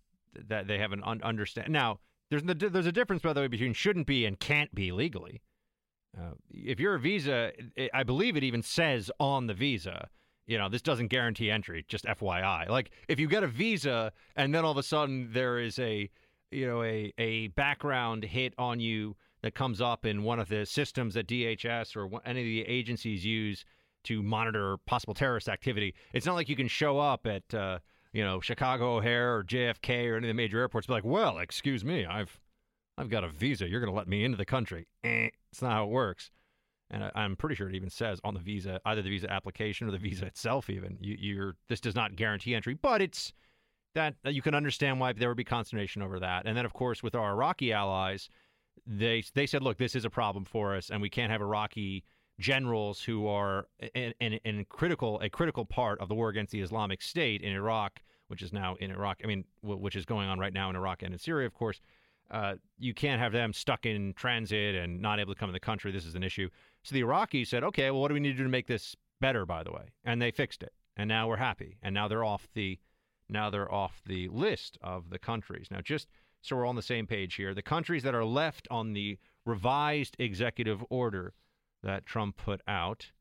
that they haven't un- understand. Now, there's the, there's a difference, by the way, between shouldn't be and can't be legally. Uh, if you're a visa, it, I believe it even says on the visa, you know, this doesn't guarantee entry. Just FYI. Like if you get a visa and then all of a sudden there is a, you know, a a background hit on you that comes up in one of the systems that DHS or any of the agencies use to monitor possible terrorist activity. It's not like you can show up at, uh, you know, Chicago O'Hare or JFK or any of the major airports. Be like, well, excuse me, I've I've got a visa. You're going to let me into the country. Eh, it's not how it works. And I, I'm pretty sure it even says on the visa, either the visa application or the visa itself, even you, you're this does not guarantee entry. But it's that you can understand why there would be consternation over that. And then, of course, with our Iraqi allies, they they said, look, this is a problem for us, and we can't have Iraqi generals who are in, in, in critical a critical part of the war against the Islamic State in Iraq, which is now in Iraq. I mean, which is going on right now in Iraq and in Syria, of course. Uh, you can't have them stuck in transit and not able to come in the country. This is an issue. So the Iraqis said, okay, well, what do we need to do to make this better? By the way, and they fixed it, and now we're happy, and now they're off the now they're off the list of the countries. Now, just so we're on the same page here, the countries that are left on the revised executive order that Trump put out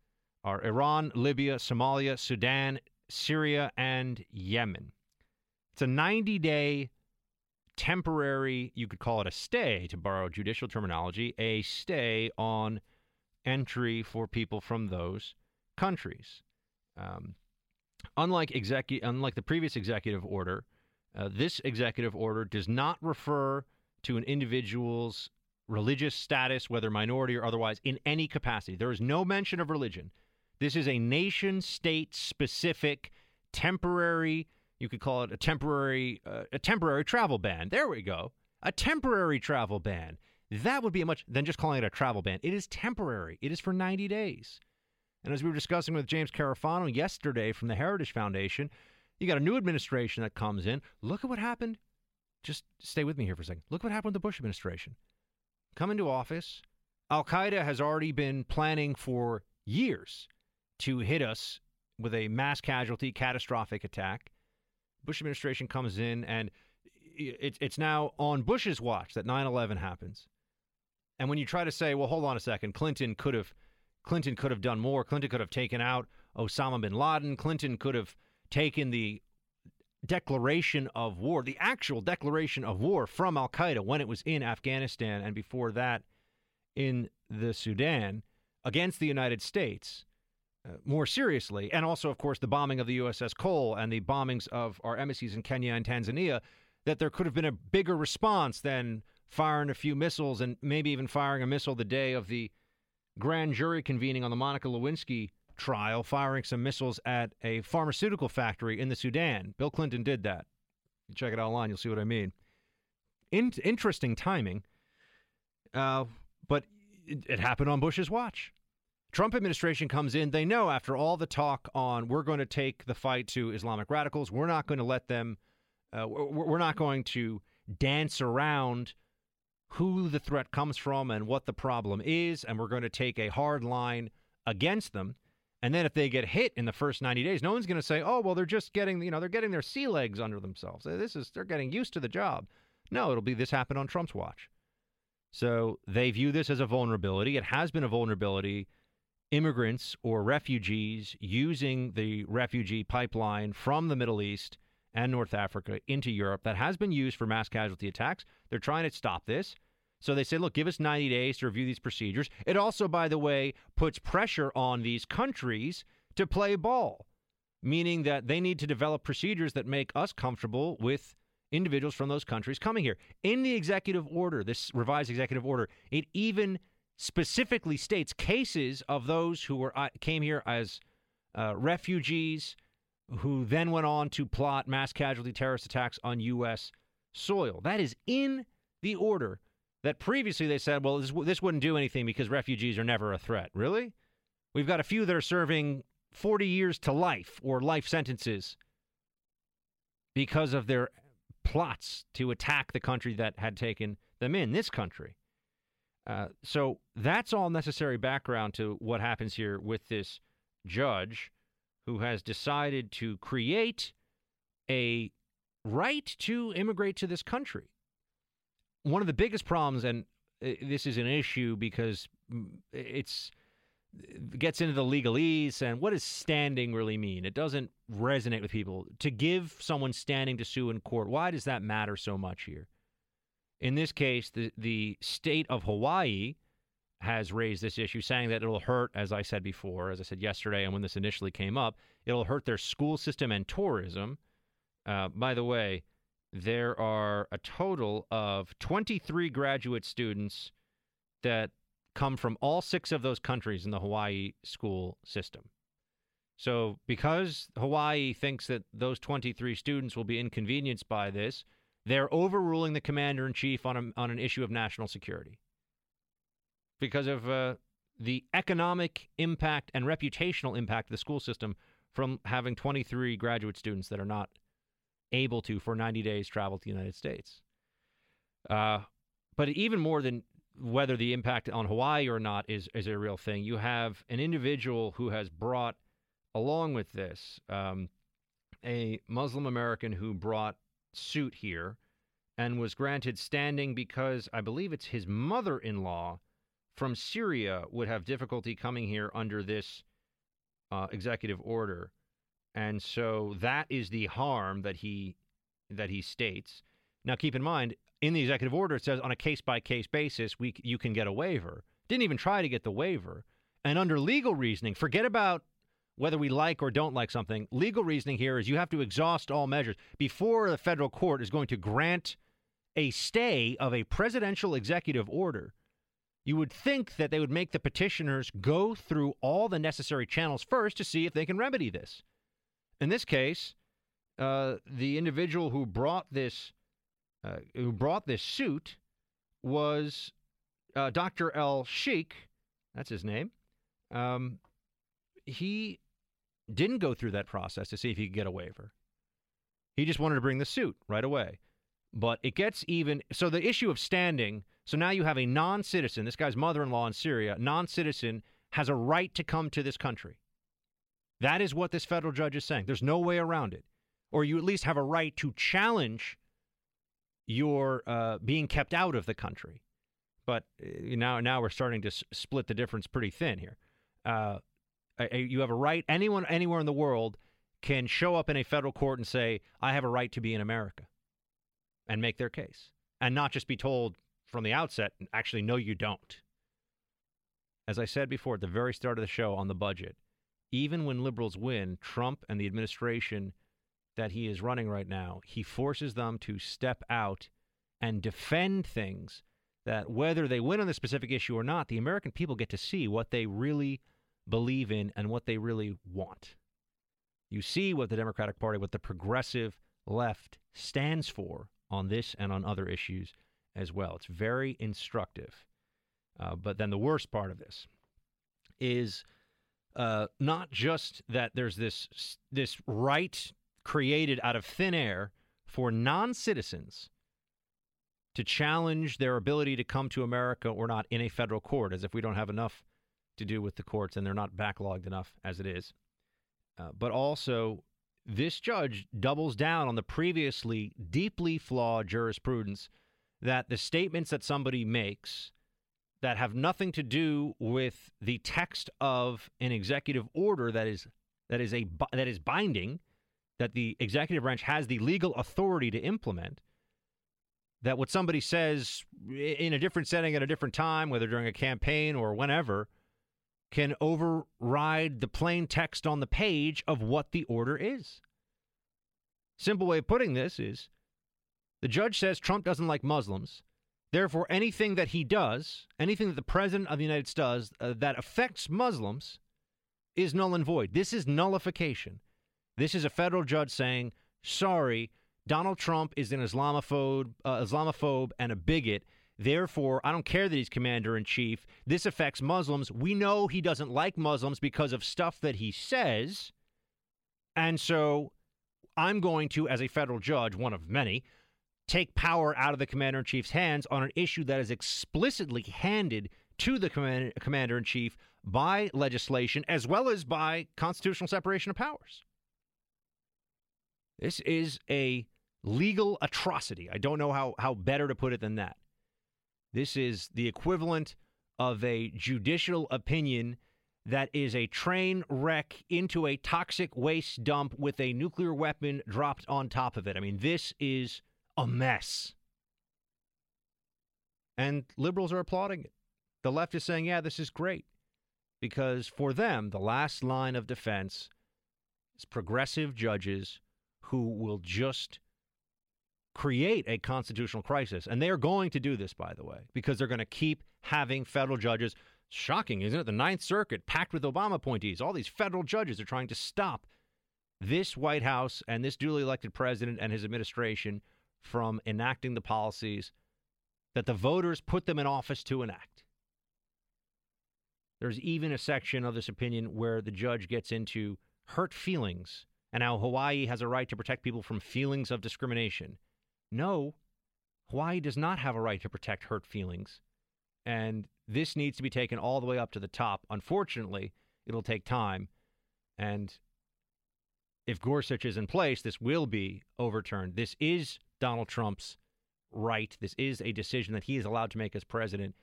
are Iran, Libya, Somalia, Sudan, Syria, and Yemen. It's a 90 day temporary, you could call it a stay, to borrow judicial terminology, a stay on entry for people from those countries. Um, unlike execu- unlike the previous executive order, uh, this executive order does not refer to an individual's religious status, whether minority or otherwise, in any capacity. There is no mention of religion. This is a nation state specific temporary, you could call it a temporary uh, a temporary travel ban. There we go. A temporary travel ban. That would be a much than just calling it a travel ban. It is temporary. It is for 90 days. And as we were discussing with James Carafano yesterday from the Heritage Foundation, you got a new administration that comes in. Look at what happened. Just stay with me here for a second. Look what happened with the Bush administration. Come into office. Al Qaeda has already been planning for years to hit us with a mass casualty, catastrophic attack. Bush administration comes in, and it, it's now on Bush's watch that 9 11 happens. And when you try to say, well, hold on a second, Clinton could have Clinton could have done more. Clinton could have taken out Osama bin Laden. Clinton could have taken the declaration of war, the actual declaration of war from Al Qaeda when it was in Afghanistan and before that in the Sudan against the United States uh, more seriously. And also, of course, the bombing of the USS Cole and the bombings of our embassies in Kenya and Tanzania, that there could have been a bigger response than firing a few missiles and maybe even firing a missile the day of the grand jury convening on the Monica Lewinsky trial, firing some missiles at a pharmaceutical factory in the Sudan. Bill Clinton did that. You check it out online, you'll see what I mean. In- interesting timing, uh, but it, it happened on Bush's watch. Trump administration comes in. They know after all the talk on we're going to take the fight to Islamic radicals, we're not going to let them, uh, we're, not going to dance around who the threat comes from and what the problem is, and we're going to take a hard line against them. And then if they get hit in the first 90 days, no one's going to say, "Oh, well, they're just getting, you know, they're getting their sea legs under themselves. This is they're getting used to the job." No, it'll be this happened on Trump's watch. So they view this as a vulnerability. It has been a vulnerability. Immigrants or refugees using the refugee pipeline from the Middle East and North Africa into Europe that has been used for mass casualty attacks. They're trying to stop this. So they say, look, give us 90 days to review these procedures. It also, by the way, puts pressure on these countries to play ball, meaning that they need to develop procedures that make us comfortable with individuals from those countries coming here. In the executive order, this revised executive order, it even specifically states cases of those who were uh, came here as uh, refugees who then went on to plot mass casualty terrorist attacks on U.S. soil. That is in the order that previously they said, well, this, this wouldn't do anything because refugees are never a threat. Really? We've got a few that are serving 40 years to life or life sentences because of their plots to attack the country that had taken them in, this country. Uh, so that's all necessary background to what happens here with this judge who has decided to create a right to immigrate to this country one of the biggest problems, and uh, this is an issue because mm, it's it gets into the legalese and what does standing really mean? It doesn't resonate with people. To give someone standing to sue in court, why does that matter so much here? In this case, the the state of Hawaii has raised this issue, saying that it'll hurt, as I said before, as I said yesterday, and when this initially came up, it'll hurt their school system and tourism. Uh, by the way, there are a total of 23 graduate students that come from all six of those countries in the Hawaii school system. So, because Hawaii thinks that those 23 students will be inconvenienced by this, they're overruling the commander in chief on, on an issue of national security because of uh, the economic impact and reputational impact of the school system from having 23 graduate students that are not able to, for 90 days, travel to the United States. Uh, but even more than whether the impact on Hawaii or not is, is a real thing, you have an individual who has brought, along with this, um, a Muslim American who brought suit here and was granted standing because I believe it's his mother in law from Syria would have difficulty coming here under this uh, executive order. And so that is the harm that he that he states. Now keep in mind, in the executive order it says on a case by case basis we you can get a waiver. Didn't even try to get the waiver. And under legal reasoning, forget about whether we like or don't like something. Legal reasoning here is you have to exhaust all measures before the federal court is going to grant a stay of a presidential executive order. You would think that they would make the petitioners go through all the necessary channels first to see if they can remedy this. In this case, uh, the individual who brought this uh, who brought this suit was uh, Dr. El Sheikh. That's his name. Um, he didn't go through that process to see if he could get a waiver. He just wanted to bring the suit right away. But it gets even. So the issue of standing. So now you have a non citizen, this guy's mother in law in Syria, non citizen, has a right to come to this country. That is what this federal judge is saying. There's no way around it. Or you at least have a right to challenge your uh, being kept out of the country. But uh, now, now we're starting to s- split the difference pretty thin here. Uh, you have a right. Anyone, anywhere in the world, can show up in a federal court and say, "I have a right to be in America," and make their case, and not just be told from the outset, "Actually, no, you don't." As I said before at the very start of the show on the budget, even when liberals win, Trump and the administration that he is running right now, he forces them to step out and defend things that whether they win on the specific issue or not, the American people get to see what they really believe in and what they really want. You see what the Democratic Party, what the progressive left stands for on this and on other issues as well. It's very instructive. Uh, but then the worst part of this is uh, not just that there's this this right created out of thin air for non-citizens to challenge their ability to come to America or not in a federal court, as if we don't have enough to do with the courts and they're not backlogged enough as it is. Uh, but also, this judge doubles down on the previously deeply flawed jurisprudence that the statements that somebody makes that have nothing to do with the text of an executive order that is that is a that is binding that the executive branch has the legal authority to implement that what somebody says in a different setting at a different time whether during a campaign or whenever can override the plain text on the page of what the order is simple way of putting this is the judge says Trump doesn't like Muslims Therefore, anything that he does, anything that the President of the United States does uh, that affects Muslims is null and void. This is nullification. This is a federal judge saying, sorry, Donald Trump is an Islamophobe, uh, Islamophobe and a bigot. Therefore, I don't care that he's commander in chief. This affects Muslims. We know he doesn't like Muslims because of stuff that he says. And so I'm going to, as a federal judge, one of many, take power out of the commander in chief's hands on an issue that is explicitly handed to the commander in chief by legislation as well as by constitutional separation of powers. This is a legal atrocity. I don't know how, how better to put it than that. This is the equivalent of a judicial opinion that is a train wreck into a toxic waste dump with a nuclear weapon dropped on top of it. I mean, this is a mess. And liberals are applauding it. The left is saying, yeah, this is great. Because for them, the last line of defense is progressive judges who will just create a constitutional crisis. And they are going to do this, by the way, because they're going to keep having federal judges. Shocking, isn't it? The Ninth Circuit, packed with Obama appointees. All these federal judges are trying to stop this White House and this duly elected president and his administration from enacting the policies that the voters put them in office to enact. There's even a section of this opinion where the judge gets into hurt feelings and how Hawaii has a right to protect people from feelings of discrimination. No, Hawaii does not have a right to protect hurt feelings. And this needs to be taken all the way up to the top. Unfortunately, it'll take time. And if Gorsuch is in place, this will be overturned. This is Donald Trump's right. This is a decision that he is allowed to make as president.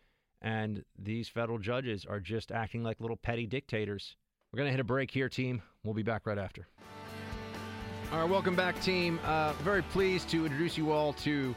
And these federal judges are just acting like little petty dictators. We're going to hit a break here, team. We'll be back right after. All right, welcome back, team. Uh, very pleased to introduce you all to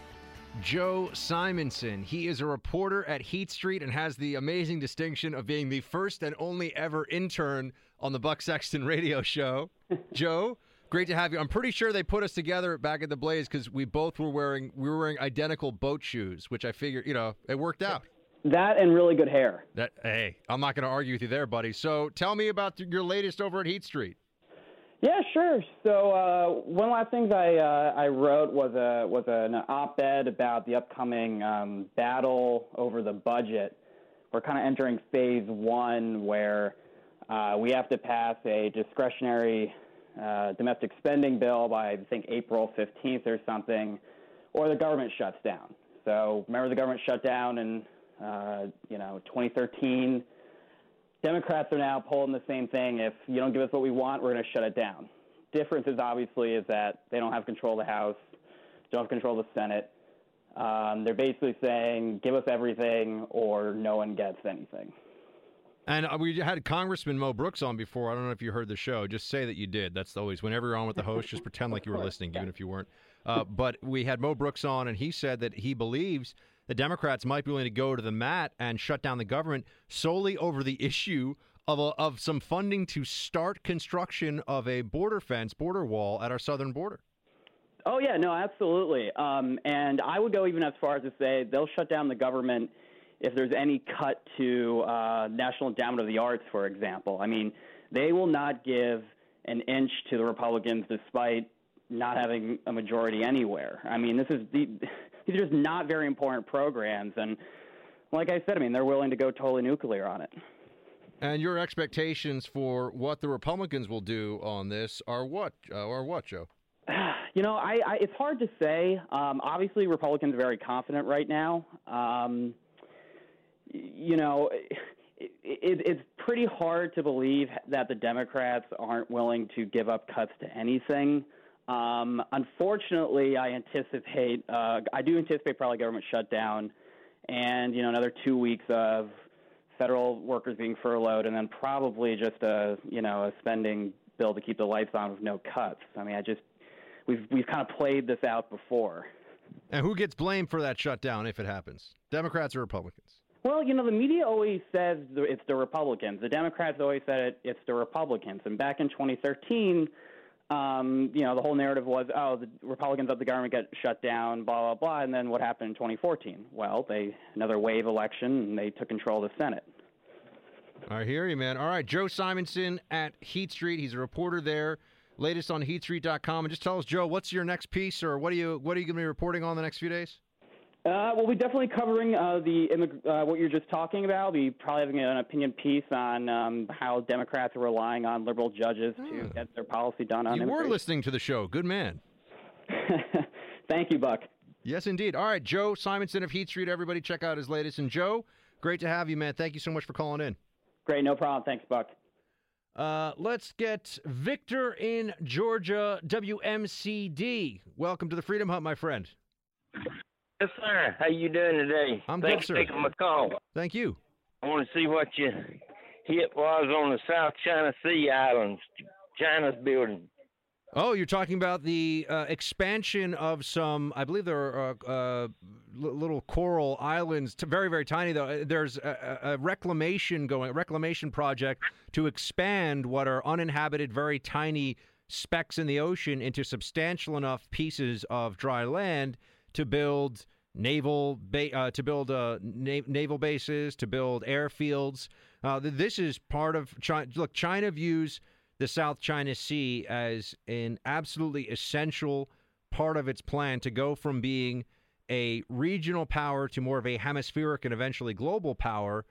Joe Simonson. He is a reporter at Heat Street and has the amazing distinction of being the first and only ever intern on the Buck Sexton radio show. Joe, great to have you. I'm pretty sure they put us together back at the Blaze because we both were wearing we were wearing identical boat shoes, which I figured, you know, it worked out. That and really good hair. That hey, I'm not going to argue with you there, buddy. So tell me about your latest over at Heat Street. Yeah, sure. So uh, one of the last things I uh, I wrote was a was an op-ed about the upcoming um, battle over the budget. We're kind of entering phase one, where uh, we have to pass a discretionary uh, domestic spending bill by I think April 15th or something, or the government shuts down. So remember the government shut down in uh, you know 2013 Democrats are now pulling the same thing. If you don't give us what we want, we're going to shut it down. Difference is obviously is that they don't have control of the House, don't have control of the Senate. Um, they're basically saying, give us everything or no one gets anything. And uh, we had Congressman Mo Brooks on before. I don't know if you heard the show. Just say that you did. That's always whenever you're on with the host, just pretend like you were listening, even if you weren't. Uh, but we had Mo Brooks on, and he said that he believes the Democrats might be willing to go to the mat and shut down the government solely over the issue of a, of some funding to start construction of a border fence, border wall at our southern border. Oh yeah, no, absolutely. Um, and I would go even as far as to say they'll shut down the government if there's any cut to uh, National Endowment of the Arts, for example. I mean, they will not give an inch to the Republicans despite not having a majority anywhere. I mean, this is the these are just not very important programs. And like I said, I mean, they're willing to go totally nuclear on it. And your expectations for what the Republicans will do on this are what? Uh, are what, Joe? You know, I, I it's hard to say. Um, obviously, Republicans are very confident right now. Um, you know, it, it, it's pretty hard to believe that the Democrats aren't willing to give up cuts to anything. Um, unfortunately, I anticipate, uh, I do anticipate probably government shutdown and, you know, another two weeks of federal workers being furloughed and then probably just a, you know, a spending bill to keep the lights on with no cuts. I mean, I just, we've, we've kind of played this out before. And who gets blamed for that shutdown if it happens? Democrats or Republicans? Well, you know, the media always says it's the Republicans. The Democrats always said it, it's the Republicans. And back in 2013, um, you know, the whole narrative was, oh, the Republicans of the government get shut down, blah blah blah, and then what happened in 2014? Well, they another wave election, and they took control of the Senate. I hear you, man. All right, Joe Simonson at Heat Street. He's a reporter there. Latest on HeatStreet.com, and just tell us, Joe, what's your next piece, or what are you what are you going to be reporting on the next few days? Uh, we'll be definitely covering uh, the uh, what you're just talking about. We'll be probably having an opinion piece on um, how Democrats are relying on liberal judges to Hmm. get their policy done on You were immigration. listening to the show. Good man. Thank you, Buck. Yes, indeed. All right, Joe Simonson of Heat Street. Everybody, check out his latest. And Joe, great to have you, man. Thank you so much for calling in. Great, no problem. Thanks, Buck. Uh, let's get Victor in Georgia, WMCD. Welcome to the Freedom Hut, my friend. Yes, sir. How you doing today? I'm Thanks good, sir. for taking my call. Thank you. I want to see what your hit was on the South China Sea Islands, China's building. Oh, you're talking about the uh, expansion of some, I believe there are uh, uh, li- little coral islands, very, very tiny though. Uh, There's a, a a reclamation going, a reclamation project to expand what are uninhabited, very tiny specks in the ocean into substantial enough pieces of dry land to build naval ba- uh, to build uh, na- naval bases, to build airfields. Uh, th- this is part of China. Look, China views the South China Sea as an absolutely essential part of its plan to go from being a regional power to more of a hemispheric and eventually global power.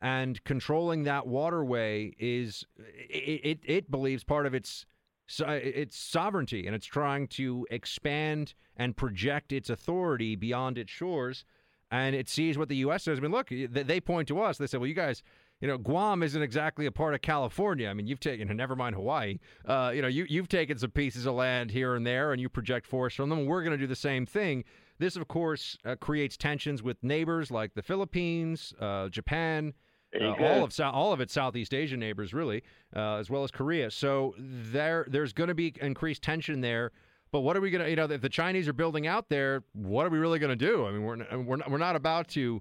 And controlling that waterway is it, it, it believes part of its so its sovereignty and it's trying to expand and project its authority beyond its shores and it sees what the U.S. says. I mean, look, they point to us. They say, well, you guys, you know, Guam isn't exactly a part of California. I mean, you've taken, never mind Hawaii, uh, you know, you, you've taken some pieces of land here and there and you project force from them. We're going to do the same thing. This, of course, uh, creates tensions with neighbors like the Philippines, uh, Japan, uh, all of all of its Southeast Asian neighbors, really, uh, as well as Korea. So there, there's going to be increased tension there. But what are we going to, you know, if the Chinese are building out there, what are we really going to do? I mean, we're, we're, not, we're not about to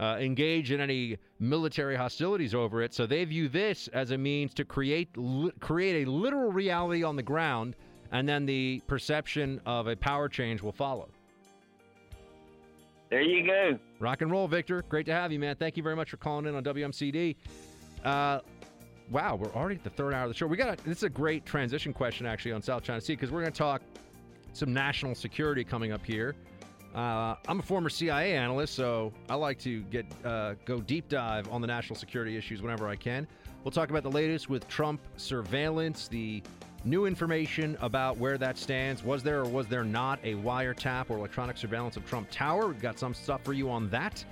uh, engage in any military hostilities over it. So they view this as a means to create li- create a literal reality on the ground, and then the perception of a power change will follow. There you go. Rock and roll, Victor. Great to have you, man. Thank you very much for calling in on WMCD. Uh, wow, we're already at the third hour of the show. We got a, this is a great transition question actually on South China Sea because we're going to talk some national security coming up here. Uh, I'm a former CIA analyst, so I like to get uh, go deep dive on the national security issues whenever I can. We'll talk about the latest with Trump surveillance, the new information about where that stands. Was there or was there not a wiretap or electronic surveillance of Trump Tower? We've got some stuff for you on that,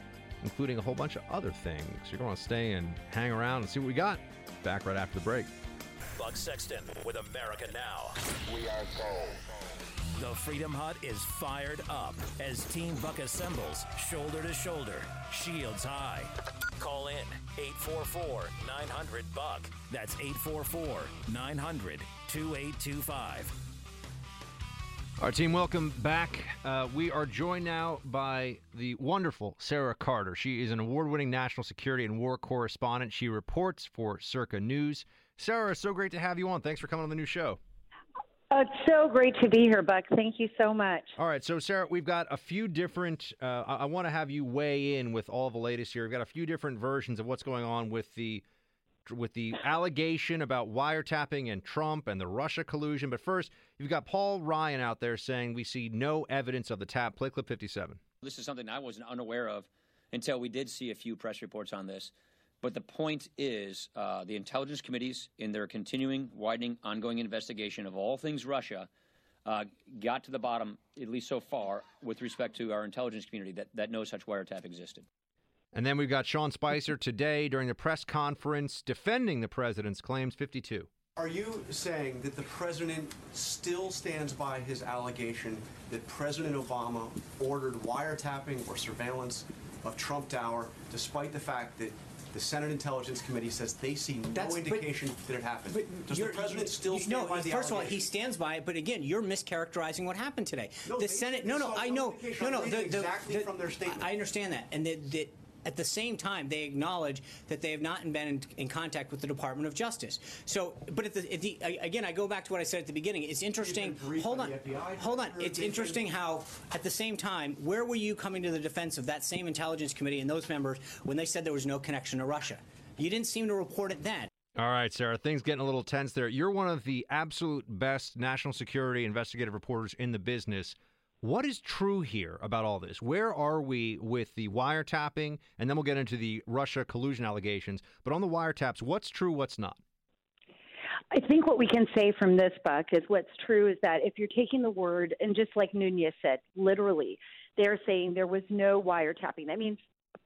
including a whole bunch of other things. You're going to stay and hang around and see what we got. Back right after the break. Buck Sexton with America Now. We are gold. The Freedom Hut is fired up as Team Buck assembles shoulder to shoulder, shields high. Call in 844 900 Buck. That's 844 900 2825. Our team, welcome back. Uh, we are joined now by the wonderful Sarah Carter. She is an award winning national security and war correspondent. She reports for Circa News. Sarah, so great to have you on. Thanks for coming on the new show. Oh, it's so great to be here, Buck. Thank you so much. All right, so Sarah, we've got a few different. Uh, I, I want to have you weigh in with all the latest here. We've got a few different versions of what's going on with the with the allegation about wiretapping and Trump and the Russia collusion. But first, you've got Paul Ryan out there saying we see no evidence of the tap. Play clip 57. This is something I wasn't unaware of until we did see a few press reports on this. But the point is, uh, the intelligence committees, in their continuing, widening, ongoing investigation of all things Russia, uh, got to the bottom, at least so far, with respect to our intelligence community, that, that no such wiretap existed. And then we've got Sean Spicer today during the press conference defending the president's claims 52. Are you saying that the president still stands by his allegation that President Obama ordered wiretapping or surveillance of Trump Tower, despite the fact that the Senate Intelligence Committee says they see no That's- but- indication that it happened? Does the president you- still you- stand no, by the first of all, he stands by it. But again, you're mischaracterizing what happened today. No, the they- Senate. they No, no, I know. No, no. the- the- exactly the- from their statement. I understand that, and that. That at the same time, they acknowledge that they have not been in, in contact with the Department of Justice. So, but at the, at the, again, I go back to what I said at the beginning. It's interesting. Hold on, hold on. It's interesting how, at the same time, where were you coming to the defense of that same Intelligence Committee and those members when they said there was no connection to Russia? You didn't seem to report it then. All right, Sarah, things getting a little tense there. You're one of the absolute best national security investigative reporters in the business. What is true here about all this? Where are we with the wiretapping? And then we'll get into the Russia collusion allegations. But on the wiretaps, what's true, what's not? I think what we can say from this, Buck, is what's true is that if you're taking the word, and just like Nunes said, literally, they're saying there was no wiretapping. That means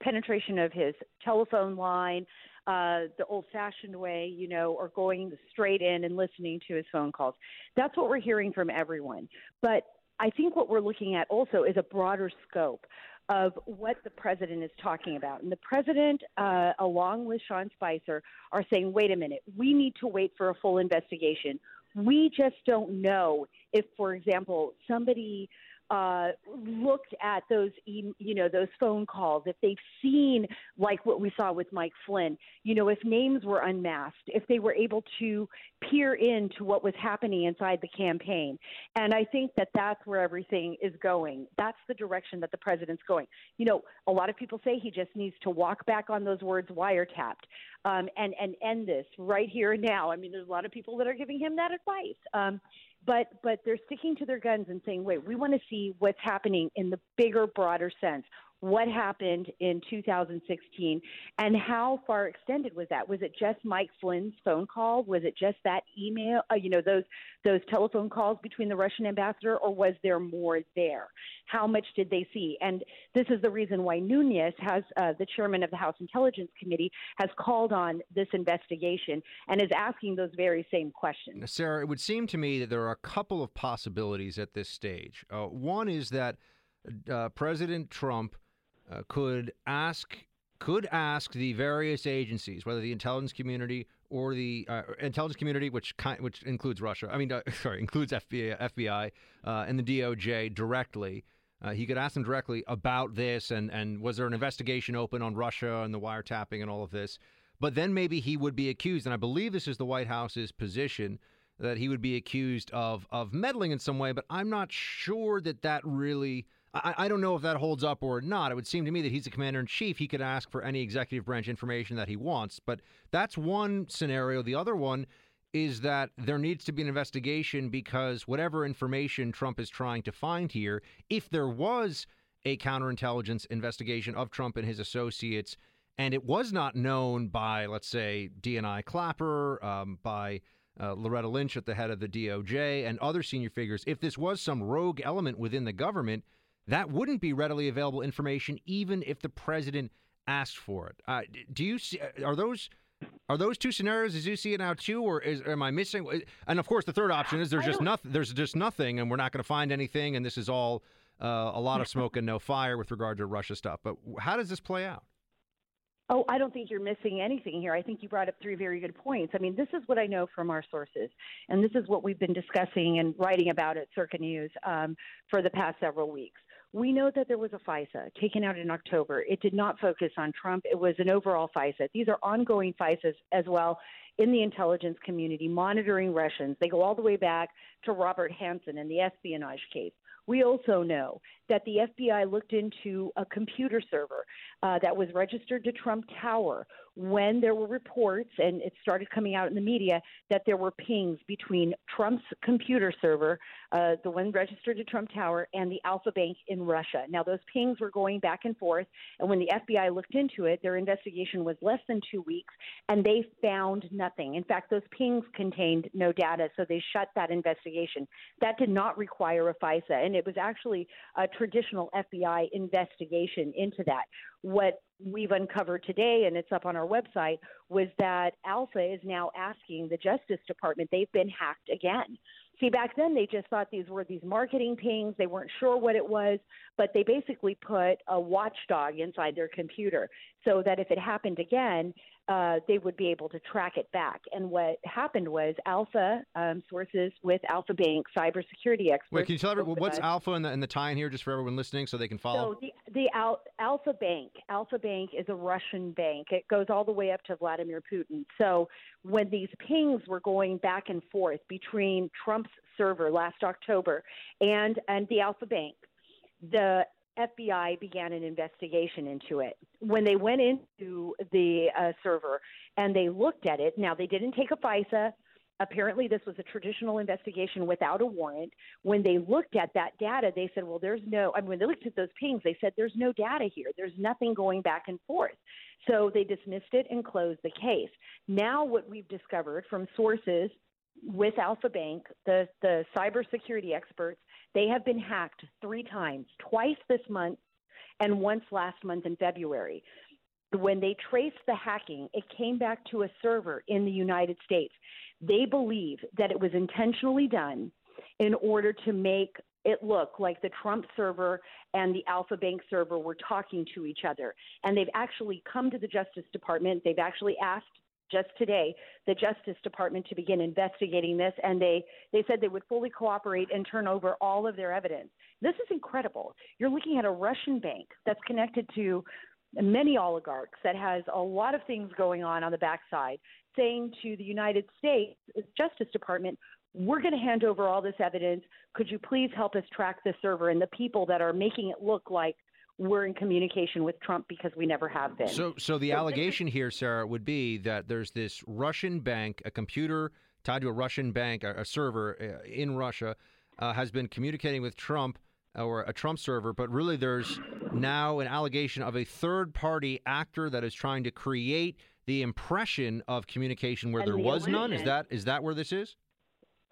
penetration of his telephone line, uh, the old fashioned way, you know, or going straight in and listening to his phone calls. That's what we're hearing from everyone. But I think what we're looking at also is a broader scope of what the president is talking about. And the president, uh, along with Sean Spicer, are saying, wait a minute, we need to wait for a full investigation. We just don't know if, for example, somebody uh, looked at those, you know, those phone calls, if they've seen like what we saw with Mike Flynn, you know, if names were unmasked, if they were able to peer into what was happening inside the campaign. And I think that that's where everything is going. That's the direction that the president's going. You know, a lot of people say he just needs to walk back on those words wiretapped um, and and end this right here and now. I mean, there's a lot of people that are giving him that advice. Um, but but they're sticking to their guns and saying, wait, we want to see what's happening in the bigger, broader sense. What happened in 2016, and how far extended was that? Was it just Mike Flynn's phone call? Was it just that email? Uh, you know, those those telephone calls between the Russian ambassador, or was there more there? How much did they see? And this is the reason why Nunes has, uh, the chairman of the House Intelligence Committee, has called on this investigation and is asking those very same questions. Sarah, it would seem to me that there are a couple of possibilities at this stage. Uh, one is that uh, President Trump uh, could ask could ask the various agencies, whether the intelligence community or the uh, intelligence community, which which includes Russia. I mean, uh, sorry, includes FBI, FBI uh, and the DOJ directly. Uh, he could ask them directly about this and and was there an investigation open on Russia and the wiretapping and all of this. But then maybe he would be accused, and I believe this is the White House's position that he would be accused of of meddling in some way. But I'm not sure that that really. I, I don't know if that holds up or not. It would seem to me that he's the commander in chief. He could ask for any executive branch information that he wants. But that's one scenario. The other one is that there needs to be an investigation because whatever information Trump is trying to find here, if there was a counterintelligence investigation of Trump and his associates, and it was not known by, let's say, DNI Clapper, um, by uh, Loretta Lynch at the head of the DOJ, and other senior figures, if this was some rogue element within the government, that wouldn't be readily available information, even if the president asked for it. Uh, do you see? Are those are those two scenarios as you see it now too, or is, am I missing? And of course, the third option is there's just nothing. There's just nothing, and we're not going to find anything, and this is all uh, a lot of smoke and no fire with regard to Russia stuff. But how does this play out? Oh, I don't think you're missing anything here. I think you brought up three very good points. I mean, this is what I know from our sources, and this is what we've been discussing and writing about at Circa News um, for the past several weeks. We know that there was a FISA taken out in October. It did not focus on Trump. It was an overall FISA. These are ongoing FISAs as well in the intelligence community, monitoring Russians. They go all the way back to Robert Hanssen and the espionage case. We also know that the FBI looked into a computer server uh, that was registered to Trump Tower when there were reports, and it started coming out in the media, that there were pings between Trump's computer server, uh, the one registered to Trump Tower, and the Alfa Bank in Russia. Now, those pings were going back and forth, and when the FBI looked into it, their investigation was less than two weeks, and they found nothing. In fact, those pings contained no data, so they shut that investigation. That did not require a FISA, and it was actually a traditional FBI investigation into that. What we've uncovered today, and it's up on our website, was that Alfa is now asking the Justice Department, they've been hacked again. See, back then they just thought these were these marketing pings. They weren't sure what it was, but they basically put a watchdog inside their computer so that if it happened again, uh, they would be able to track it back. And what happened was Alfa um, sources with Alfa Bank cybersecurity experts. Wait, can you tell everyone what's Alfa and the, and the tie in here, just for everyone listening, so they can follow? So the the Al- Alfa Bank, Alfa Bank is a Russian bank. It goes all the way up to Vladimir Putin. So when these pings were going back and forth between Trump's server last October and and the Alfa Bank, the FBI began an investigation into it. When they went into the uh, server and they looked at it, now they didn't take a FISA. Apparently, this was a traditional investigation without a warrant. When they looked at that data, they said, well, there's no, I mean, when they looked at those pings, they said, there's no data here. There's nothing going back and forth. So they dismissed it and closed the case. Now, what we've discovered from sources with Alfa Bank, the, the cybersecurity experts, they have been hacked three times, twice this month and once last month in February. When they traced the hacking, it came back to a server in the United States. They believe that it was intentionally done in order to make it look like the Trump server and the Alfa Bank server were talking to each other. And they've actually come to the Justice Department. They've actually asked just today the Justice Department to begin investigating this, and they, they said they would fully cooperate and turn over all of their evidence. This is incredible. You're looking at a Russian bank that's connected to many oligarchs that has a lot of things going on on the backside, saying to the United States Justice Department, we're going to hand over all this evidence. Could you please help us track the server and the people that are making it look like we're in communication with Trump because we never have been. So, so the so allegation is, here, Sarah, would be that there's this Russian bank, a computer tied to a Russian bank, a, a server uh, in Russia, uh, has been communicating with Trump or a Trump server, but really there's now an allegation of a third party actor that is trying to create the impression of communication where there the was illusion. none. Is that is that where this is?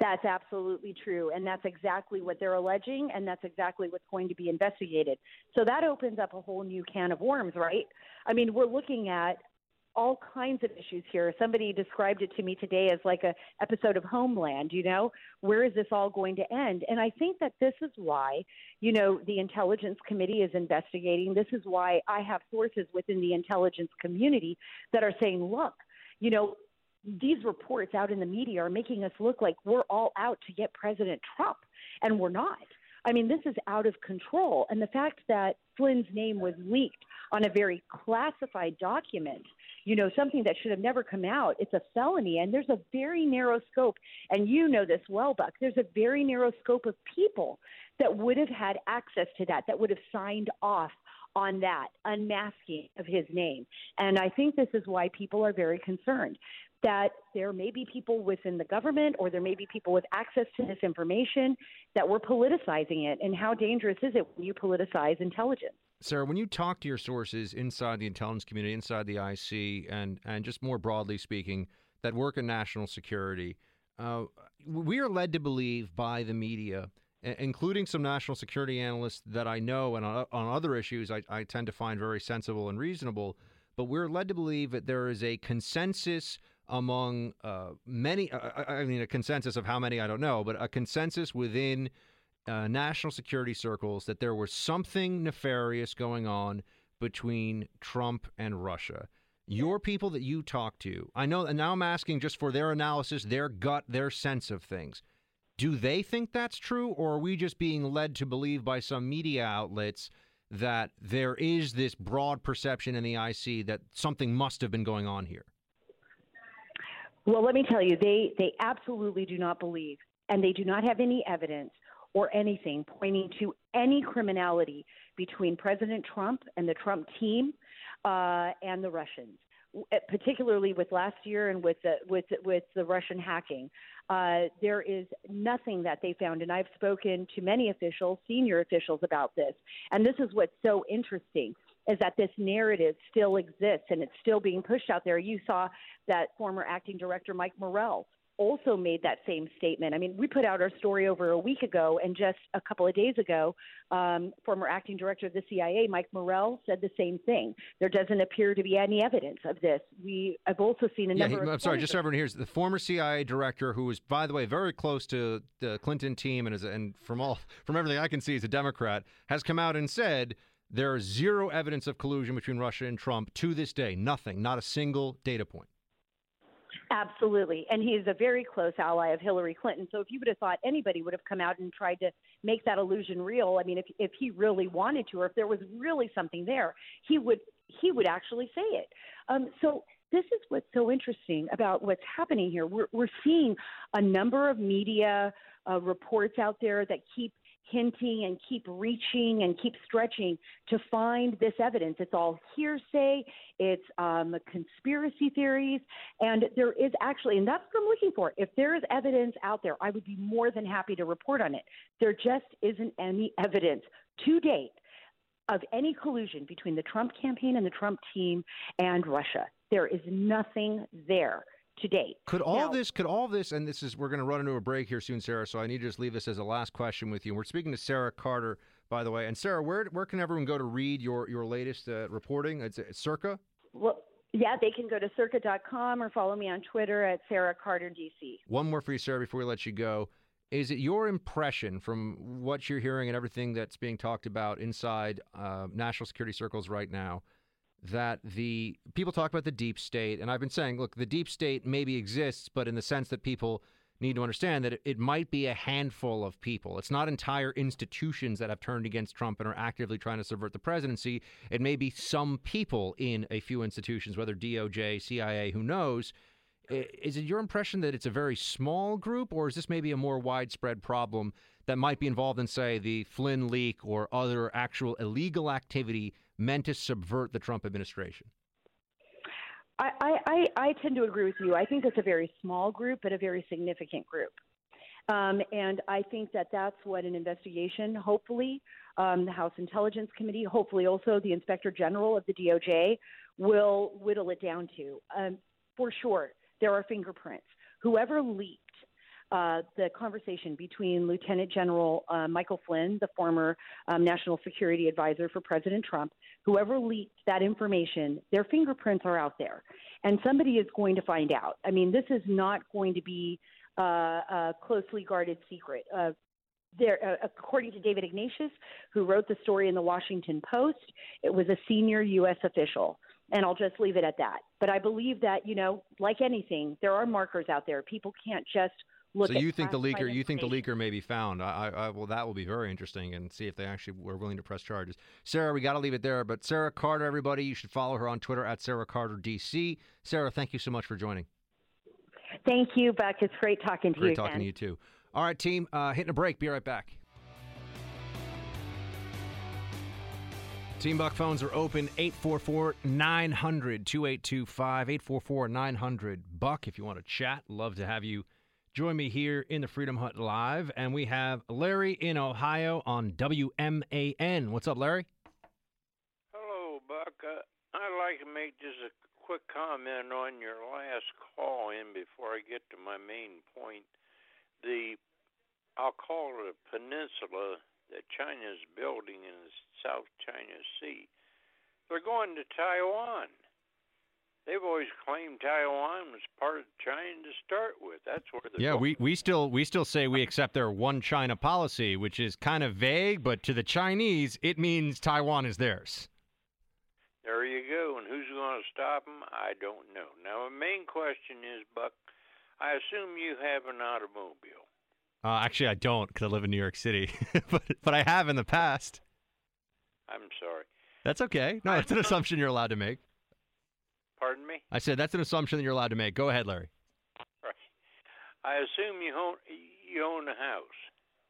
That's absolutely true. And that's exactly what they're alleging, and that's exactly what's going to be investigated. So that opens up a whole new can of worms, right? I mean, we're looking at all kinds of issues here. Somebody described it to me today as like a episode of Homeland, you know, where is this all going to end? And I think that this is why, you know, the intelligence committee is investigating. This is why I have sources within the intelligence community that are saying, look, you know, these reports out in the media are making us look like we're all out to get President Trump, and we're not. I mean, this is out of control. And the fact that Flynn's name was leaked on a very classified document, you know, something that should have never come out, it's a felony. And there's a very narrow scope, and you know this well, Buck, there's a very narrow scope of people that would have had access to that, that would have signed off on that unmasking of his name. And I think this is why people are very concerned that there may be people within the government or there may be people with access to this information that we're politicizing it. And how dangerous is it when you politicize intelligence? Sarah, when you talk to your sources inside the intelligence community, inside the IC, and, and just more broadly speaking, that work in national security, uh, we are led to believe by the media, including some national security analysts that I know and on, on other issues I, I tend to find very sensible and reasonable, but we're led to believe that there is a consensus among uh, many, uh, I mean, a consensus of how many, I don't know, but a consensus within uh, national security circles that there was something nefarious going on between Trump and Russia. Your people that you talk to, I know, and now I'm asking just for their analysis, their gut, their sense of things. Do they think that's true, or are we just being led to believe by some media outlets that there is this broad perception in the IC that something must have been going on here? Well, let me tell you, they, they absolutely do not believe, and they do not have any evidence or anything pointing to any criminality between President Trump and the Trump team uh, and the Russians, uh, particularly with last year and with the, with, with the Russian hacking. Uh, there is nothing that they found, and I've spoken to many officials, senior officials, about this. And this is what's so interesting is that this narrative still exists and it's still being pushed out there. You saw that former acting director Mike Morell also made that same statement. I mean, we put out our story over a week ago, and just a couple of days ago, um, former acting director of the CIA, Mike Morell, said the same thing. There doesn't appear to be any evidence of this. We I've also seen a yeah, number. He, I'm sorry, just so everyone hears the former CIA director, who was, by the way, very close to the Clinton team, and is, and from all from everything I can see, is a Democrat, has come out and said there is zero evidence of collusion between Russia and Trump to this day. Nothing, not a single data point. Absolutely. And he's a very close ally of Hillary Clinton. So if you would have thought anybody would have come out and tried to make that illusion real, I mean, if, if he really wanted to, or if there was really something there, he would he would actually say it. Um, so this is what's so interesting about what's happening here. We're, we're seeing a number of media uh, reports out there that keep hinting and keep reaching and keep stretching to find this evidence. It's all hearsay, it's um, conspiracy theories, and there is actually, and that's what I'm looking for. If there is evidence out there, I would be more than happy to report on it. There just isn't any evidence to date of any collusion between the Trump campaign and the Trump team and Russia. There is nothing there to date. Could all now, this, could all this, and this is, we're going to run into a break here soon, Sarah. So I need to just leave this as a last question with you. We're speaking to Sarah Carter, by the way. And Sarah, where where can everyone go to read your your latest uh, reporting? It's, it's Circa. Well. Yeah, they can go to circa.com or follow me on Twitter at Sarah Carter DC. One more for you, Sarah, before we let you go. Is it your impression from what you're hearing and everything that's being talked about inside uh, national security circles right now that the people talk about the deep state, and I've been saying, look, the deep state maybe exists, but in the sense that people need to understand that it, it, might be a handful of people. It's not entire institutions that have turned against Trump and are actively trying to subvert the presidency. It may be some people in a few institutions, whether DOJ, CIA, who knows. Is it your impression that it's a very small group, or is this maybe a more widespread problem that might be involved in, say, the Flynn leak or other actual illegal activity meant to subvert the Trump administration? I, I, I tend to agree with you. I think it's a very small group, but a very significant group. Um, and I think that that's what an investigation, hopefully, um, the House Intelligence Committee, hopefully also the Inspector General of the DOJ, will whittle it down to. Um, for sure, there are fingerprints. Whoever leaked uh, the conversation between Lieutenant General uh, Michael Flynn, the former um, national security advisor for President Trump, whoever leaked that information, their fingerprints are out there, and somebody is going to find out. I mean, this is not going to be uh, a closely guarded secret. Uh, there, uh, according to David Ignatius, who wrote the story in the Washington Post, it was a senior U.S. official. And I'll just leave it at that. But I believe that, you know, like anything, there are markers out there. People can't just look so you think the leaker? You think the leaker may be found? I, I, I, well, that will be very interesting, and see if they actually were willing to press charges. Sarah, we got to leave it there. But Sarah Carter, everybody, you should follow her on Twitter at Sarah Carter DC. Sarah, thank you so much for joining. Thank you, Buck. It's great talking to Great you Great talking again. to you too. All right, team, uh, hitting a break. Be right back. Team Buck phones are open 844 900 2825. 844 900 Buck. If you want to chat, love to have you join me here in the Freedom Hut Live. And we have Larry in Ohio on WMAN. What's up, Larry? Hello, Buck. Uh, I'd like to make just a quick comment on your last call in before I get to my main point. The, I'll call it a peninsula that China's building in the South China Sea. They're going to Taiwan. They've always claimed Taiwan was part of China to start with. That's where the Yeah, we, we still we still say we accept their one China policy, which is kind of vague, but to the Chinese, it means Taiwan is theirs. There you go. And who's going to stop them? I don't know. Now, the main question is, Buck, I assume you have an automobile. Uh, actually, I don't because I live in New York City, but but I have in the past. I'm sorry. That's okay. No, that's an assumption you're allowed to make. Pardon me? I said that's an assumption that you're allowed to make. Go ahead, Larry. Right. I assume you own you own a house.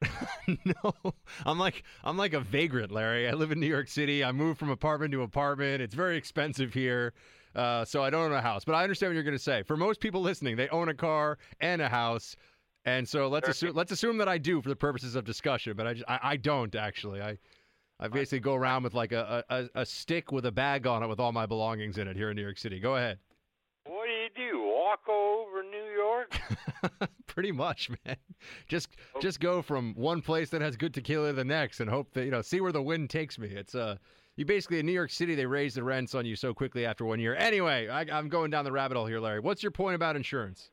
no, I'm like I'm like a vagrant, Larry. I live in New York City. I moved from apartment to apartment. It's very expensive here, uh, so I don't own a house. But I understand what you're going to say. For most people listening, they own a car and a house, and so let's assume let's assume that I do for the purposes of discussion. But I just, I, I don't actually. I I basically go around with like a, a a stick with a bag on it with all my belongings in it here in New York City. Go ahead. What do you do? Walk over New York? Pretty much, man. Just just go from one place that has good tequila to the next, and hope that you know see where the wind takes me. It's uh, you basically in New York City they raise the rents on you so quickly after one year. Anyway, I, I'm going down the rabbit hole here, Larry. What's your point about insurance?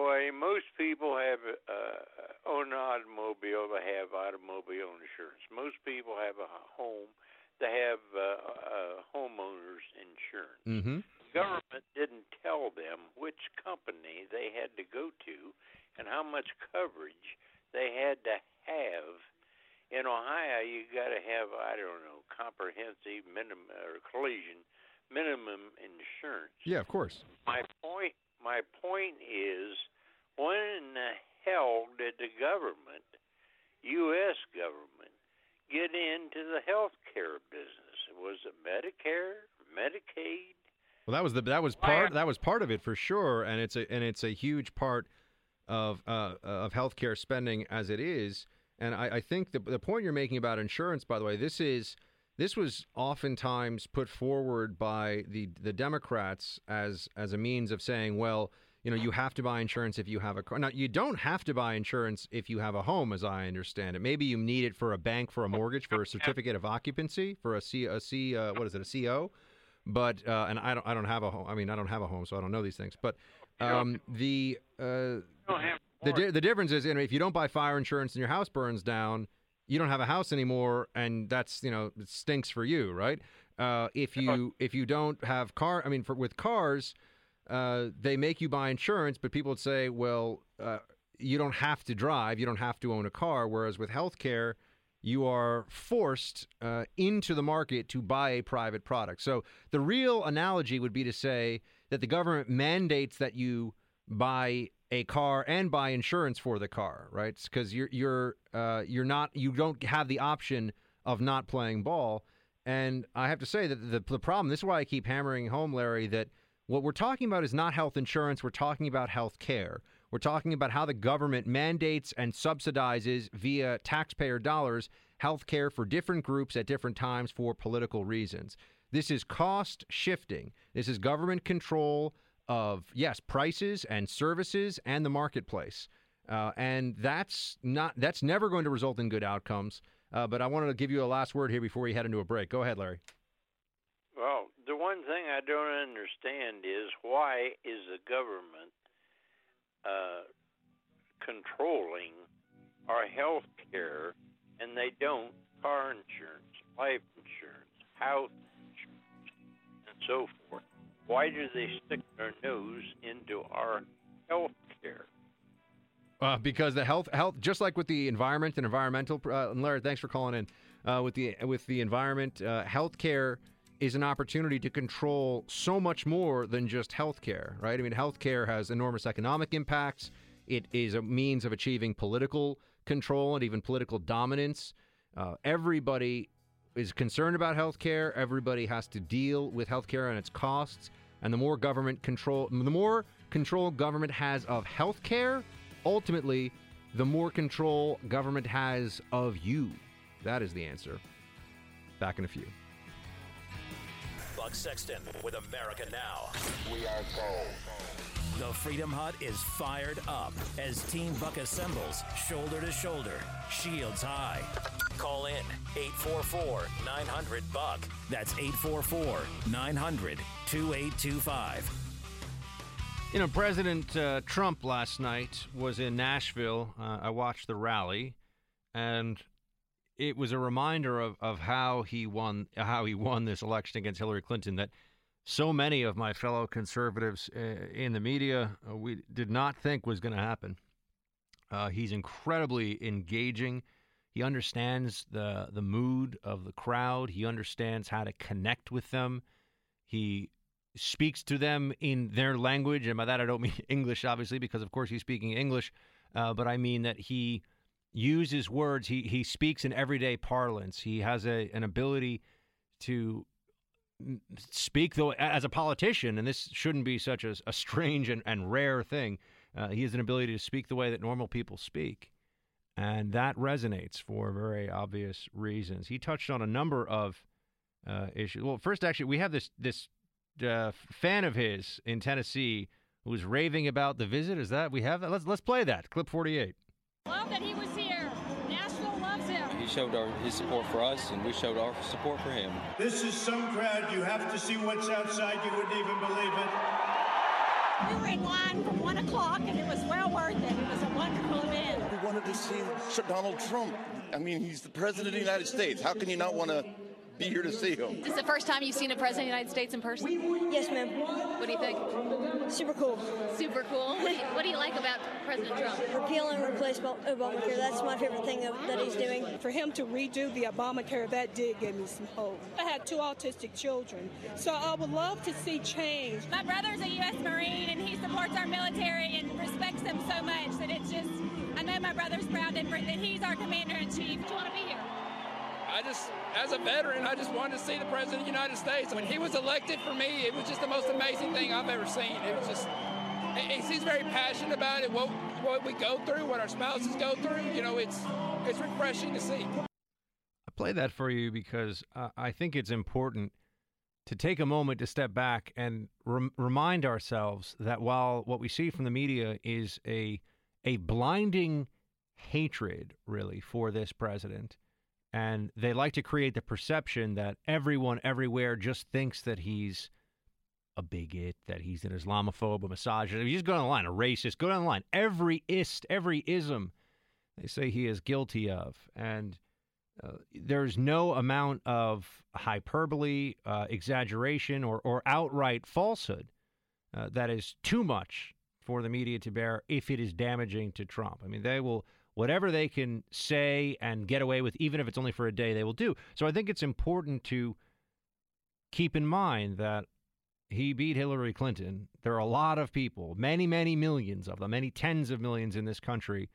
Anyway, most people have uh, own an automobile. They have automobile insurance. Most people have a home. They have uh, uh, homeowners insurance. Mm-hmm. The government didn't tell them which company they had to go to and how much coverage they had to have. In Ohio, you got to have I don't know comprehensive minimum or collision minimum insurance. Yeah, of course. My point my point is when in the hell did the government, US government, get into the health care business? Was it Medicare, Medicaid? Well, that was the that was part that was part of it for sure, and it's a and it's a huge part of uh, of healthcare spending as it is. And I, I think the the point you're making about insurance, by the way, this is this was oftentimes put forward by the the Democrats as as a means of saying, well, you know, you have to buy insurance if you have a car. Now, you don't have to buy insurance if you have a home, as I understand it. Maybe you need it for a bank, for a mortgage, for a certificate of occupancy, for a C, a C, uh, what is it, a CO? But uh, and I don't, I don't have a home. I mean, I don't have a home, so I don't know these things. But um, the uh, the di- the difference is, you know, if you don't buy fire insurance and your house burns down, you don't have a house anymore, and that's you know it stinks for you, right? Uh, if you if you don't have car, I mean, for with cars, uh, they make you buy insurance, but people would say, well, uh, you don't have to drive, you don't have to own a car. Whereas with healthcare, you are forced uh, into the market to buy a private product. So the real analogy would be to say that the government mandates that you buy a car and buy insurance for the car, right? Because you're you're uh, you're not you don't have the option of not playing ball. And I have to say that the the problem. This is why I keep hammering home, Larry, that what we're talking about is not health insurance. We're talking about health care. We're talking about how the government mandates and subsidizes via taxpayer dollars health care for different groups at different times for political reasons. This is cost shifting. This is government control of yes prices and services and the marketplace, uh, and that's not that's never going to result in good outcomes. Uh, but I wanted to give you a last word here before we head into a break. Go ahead, Larry. Well, the one thing I don't understand is why is the government uh, controlling our health care and they don't car insurance, life insurance, house insurance, and so forth? Why do they stick their nose into our health care? Uh, because the health, health, just like with the environment and environmental. Uh, and Larry, thanks for calling in. Uh, with the with the environment, uh, healthcare is an opportunity to control so much more than just healthcare, right? I mean, healthcare has enormous economic impacts. It is a means of achieving political control and even political dominance. Uh, everybody is concerned about healthcare. Everybody has to deal with healthcare and its costs. And the more government control, the more control government has of healthcare, ultimately, the more control government has of you. That is the answer. Back in a few. Buck Sexton with America Now. We are gold. The Freedom Hut is fired up as Team Buck assembles shoulder to shoulder, shields high. Call in 844 900 Buck. That's 844 900 2825. You know, President uh, Trump last night was in Nashville. Uh, I watched the rally, and it was a reminder of, of how he won how he won this election against Hillary Clinton. That so many of my fellow conservatives uh, in the media uh, we did not think was going to happen. Uh, he's incredibly engaging. He understands the the mood of the crowd. He understands how to connect with them. He speaks to them in their language, and by that I don't mean English, obviously, because of course he's speaking English, uh, but I mean that he uses words. He he speaks in everyday parlance. He has a an ability to speak though as a politician, and this shouldn't be such a, a strange and, and rare thing. Uh, he has an ability to speak the way that normal people speak, and that resonates for very obvious reasons. He touched on a number of uh, issues. Well, first, actually, we have this this uh, fan of his in Tennessee who was raving about the visit. Is that we have that? Let's let's play that clip forty eight. Love that he was showed our, his support for us, and we showed our support for him. This is some crowd. You have to see what's outside. You wouldn't even believe it. We were in line from 1 o'clock, and it was well worth it. It was a wonderful event. We wanted to see Donald Trump. I mean, he's the President of the United States. How can you not want to be here to see him? Is this the first time you've seen a President of the United States in person? Yes, ma'am. What do you think? Super cool. Super cool. What do you, what do you like about President Trump? Repeal and replace Ob- Obamacare. That's my favorite thing that he's doing. For him to redo the Obamacare, that did give me some hope. I had two autistic children, so I would love to see change. My brother's a U.S. Marine, and he supports our military and respects them so much that it's just, I know my brother's proud that, that he's our commander in chief. Do you want to be here? I just, as a veteran, I just wanted to see the President of the United States. When he was elected for me, it was just the most amazing thing I've ever seen. It was just, he- he's very passionate about it, what, what we go through, what our spouses go through. You know, it's, it's refreshing to see. I play that for you because uh, I think it's important to take a moment to step back and rem- remind ourselves that while what we see from the media is a a blinding hatred, really, for this president, and they like to create the perception that everyone everywhere just thinks that he's a bigot, that he's an Islamophobe, a misogynist. You just go down the line, a racist. Go down the line. Every ist, every ism, they say he is guilty of, and uh, there's no amount of hyperbole, uh, exaggeration, or or outright falsehood uh, that is too much for the media to bear if it is damaging to Trump. I mean, they will whatever they can say and get away with, even if it's only for a day, they will do. So I think it's important to keep in mind that he beat Hillary Clinton. There are a lot of people, many, many millions of them, many tens of millions in this country,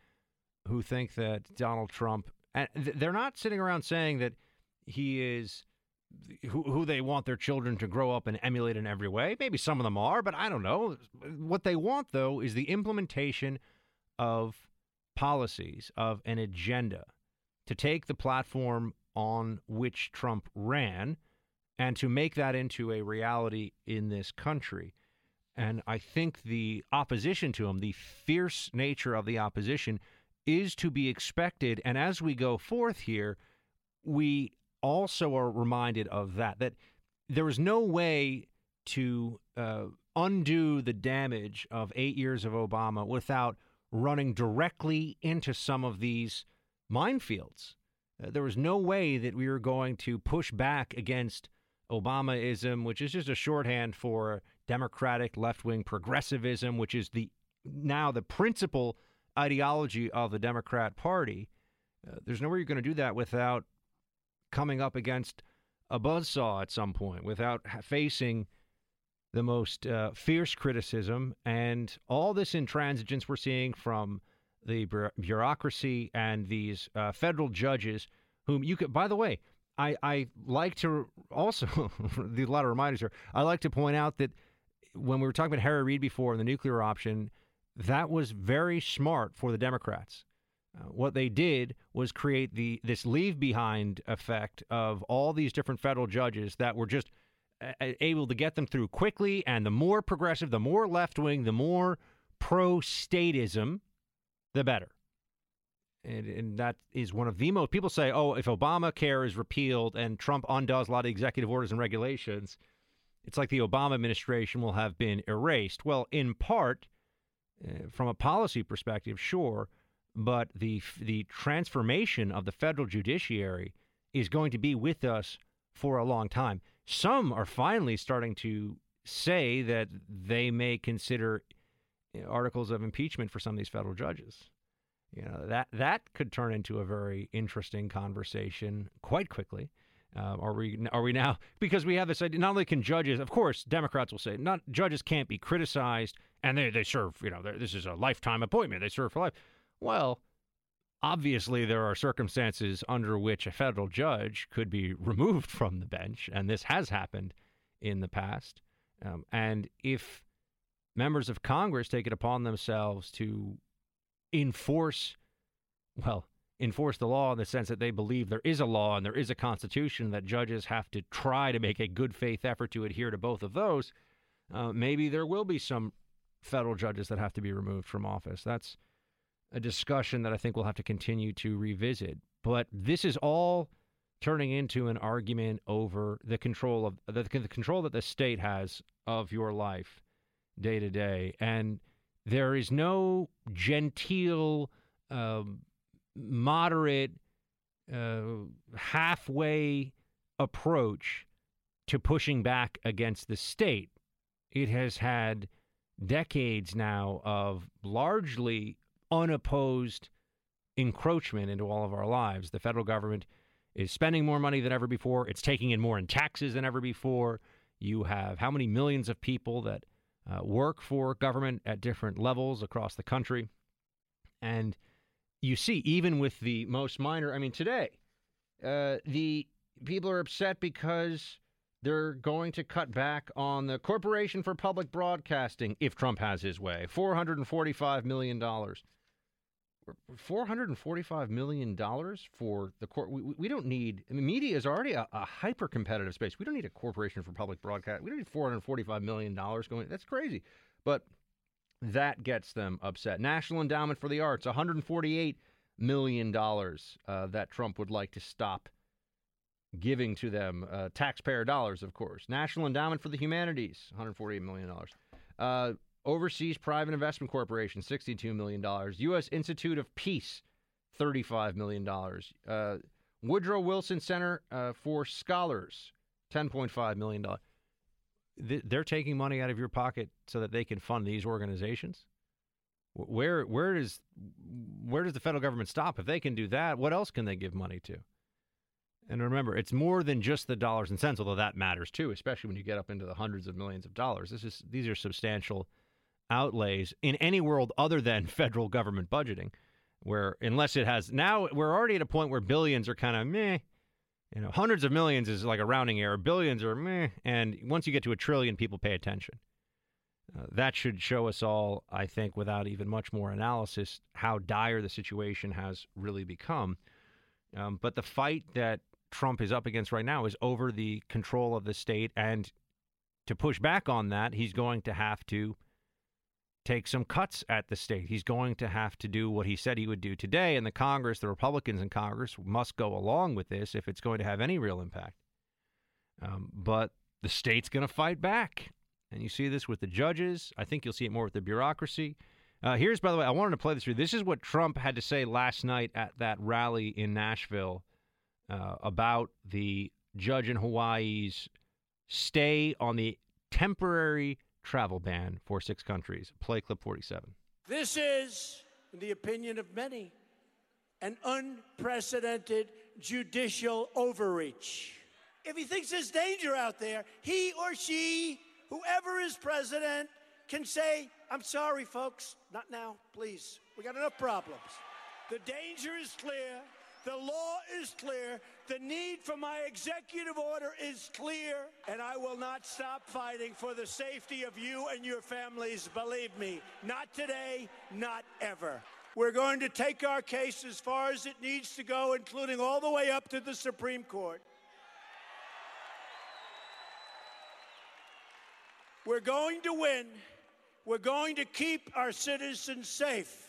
who think that Donald Trump, and they're not sitting around saying that he is who, who they want their children to grow up and emulate in every way. Maybe some of them are, but I don't know. What they want, though, is the implementation of policies, of an agenda to take the platform on which Trump ran and to make that into a reality in this country. And I think the opposition to him, the fierce nature of the opposition, is to be expected. And as we go forth here, we also are reminded of that, that there is no way to uh, undo the damage of eight years of Obama without running directly into some of these minefields. Uh, there was no way that we were going to push back against Obamaism, which is just a shorthand for democratic left wing progressivism, which is the now the principal ideology of the Democrat Party. Uh, there's nowhere you're going to do that without coming up against a buzzsaw at some point, without facing the most uh, fierce criticism and all this intransigence we're seeing from the bureaucracy and these uh, federal judges, whom you could, by the way, I, I like to also, a lot of reminders here, I like to point out that when we were talking about Harry Reid before and the nuclear option, that was very smart for the Democrats. Uh, what they did was create the this leave behind effect of all these different federal judges that were just able to get them through quickly. And the more progressive, the more left wing, the more pro statism, the better. And, and, that is one of the most people say, oh, if Obamacare is repealed and Trump undoes a lot of executive orders and regulations, it's like the Obama administration will have been erased. Well, in part, uh, from a policy perspective, sure, but the the transformation of the federal judiciary is going to be with us for a long time. Some are finally starting to say that they may consider articles of impeachment for some of these federal judges. You know that that could turn into a very interesting conversation quite quickly. Uh, are we are we now because we have this idea? Not only can judges, of course, Democrats will say not judges can't be criticized, and they they serve. You know, this is a lifetime appointment; they serve for life. Well, Obviously, there are circumstances under which a federal judge could be removed from the bench, and this has happened in the past. Um, and if members of Congress take it upon themselves to enforce, well, enforce the law in the sense that they believe there is a law and there is a constitution, that judges have to try to make a good faith effort to adhere to both of those, uh, maybe there will be some federal judges that have to be removed from office. That's a discussion that I think we'll have to continue to revisit. But this is all turning into an argument over the control of the, the control that the state has of your life day to day, and there is no genteel, um, moderate, uh, halfway approach to pushing back against the state. It has had decades now of largely unopposed encroachment into all of our lives. The federal government is spending more money than ever before. It's taking in more in taxes than ever before. You have how many millions of people that uh, work for government at different levels across the country. And you see, even with the most minor, I mean, today, uh, the people are upset because they're going to cut back on the Corporation for Public Broadcasting if Trump has his way. $445 million. $445 million for the court. We, we don't need, I mean, media is already a, a hyper competitive space. We don't need a corporation for public broadcast. We don't need $445 million going. That's crazy. But that gets them upset. National Endowment for the Arts, $148 million uh, that Trump would like to stop giving to them. Uh, taxpayer dollars, of course. National Endowment for the Humanities, $148 million. Uh, Overseas Private Investment Corporation, $62 million. U.S. Institute of Peace, $35 million. Uh, Woodrow Wilson Center uh, for Scholars, $10.5 million. They're taking money out of your pocket so that they can fund these organizations. Where where does where does the federal government stop? If they can do that, what else can they give money to? And remember, it's more than just the dollars and cents, although that matters too, especially when you get up into the hundreds of millions of dollars. This is these are substantial outlays in any world other than federal government budgeting, where unless it has now we're already at a point where billions are kind of meh. You know, hundreds of millions is like a rounding error. Billions are meh, and once you get to a trillion, people pay attention. Uh, that should show us all, I think, without even much more analysis, how dire the situation has really become. Um, but the fight that Trump is up against right now is over the control of the state and to push back on that, he's going to have to take some cuts at the state. He's going to have to do what he said he would do today, and the Congress, the Republicans in Congress, must go along with this if it's going to have any real impact. Um, but the state's going to fight back. And you see this with the judges. I think you'll see it more with the bureaucracy. Uh, here's, by the way, I wanted to play this you. This is what Trump had to say last night at that rally in Nashville uh, about the judge in Hawaii's stay on the temporary travel ban for six countries. Play clip 47. This is, in the opinion of many, an unprecedented judicial overreach. If he thinks there's danger out there, he or she, whoever is president, can say, I'm sorry, folks, not now, please. We got enough problems. The danger is clear. The law is clear. The need for my executive order is clear. And I will not stop fighting for the safety of you and your families, believe me. Not today, not ever. We're going to take our case as far as it needs to go, including all the way up to the Supreme Court. We're going to win. We're going to keep our citizens safe.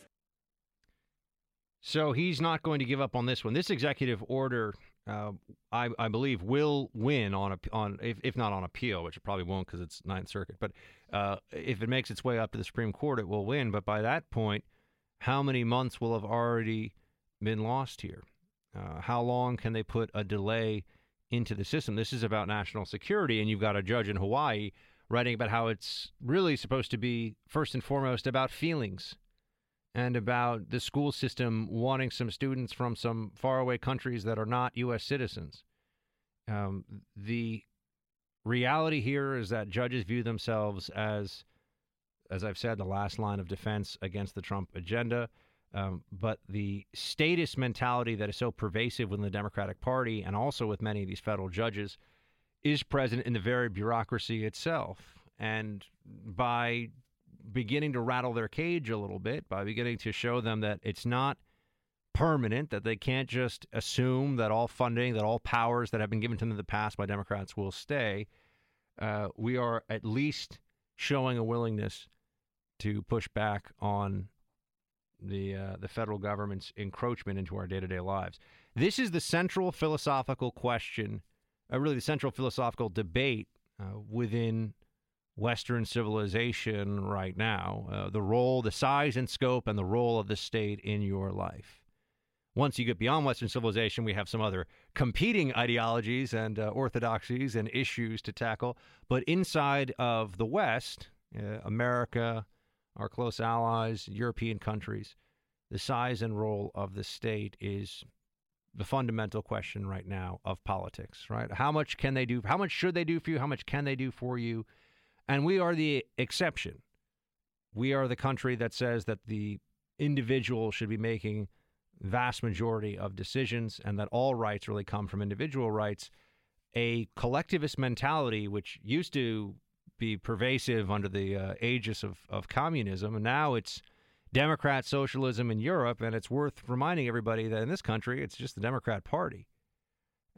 So he's not going to give up on this one. This executive order, uh, I, I, believe, will win on a, on if, if not on appeal, which it probably won't because it's Ninth Circuit. But uh, if it makes its way up to the Supreme Court, it will win. But by that point, how many months will have already been lost here? Uh, how long can they put a delay into the system? This is about national security, and you've got a judge in Hawaii writing about how it's really supposed to be first and foremost about feelings and about the school system wanting some students from some faraway countries that are not U.S. citizens. Um, the reality here is that judges view themselves as, as I've said, the last line of defense against the Trump agenda. Um, but the status mentality that is so pervasive within the Democratic Party and also with many of these federal judges is present in the very bureaucracy itself. And by beginning to rattle their cage a little bit, by beginning to show them that it's not permanent, that they can't just assume that all funding, that all powers that have been given to them in the past by Democrats will stay, uh, we are at least showing a willingness to push back on the uh, the federal government's encroachment into our day to day lives. This is the central philosophical question uh, really the central philosophical debate uh, within Western civilization right now uh, the role, the size and scope, and the role of the state in your life. Once you get beyond Western civilization, we have some other competing ideologies and uh, orthodoxies and issues to tackle. But inside of the West, uh, America, our close allies, European countries, the size and role of the state is the fundamental question right now of politics, right? How much can they do? How much should they do for you? How much can they do for you? And we are the exception. We are the country that says that the individual should be making vast majority of decisions and that all rights really come from individual rights. A collectivist mentality, which used to be pervasive under the uh, aegis of, of communism, and now it's Democrat socialism in Europe, and it's worth reminding everybody that in this country, it's just the Democrat Party.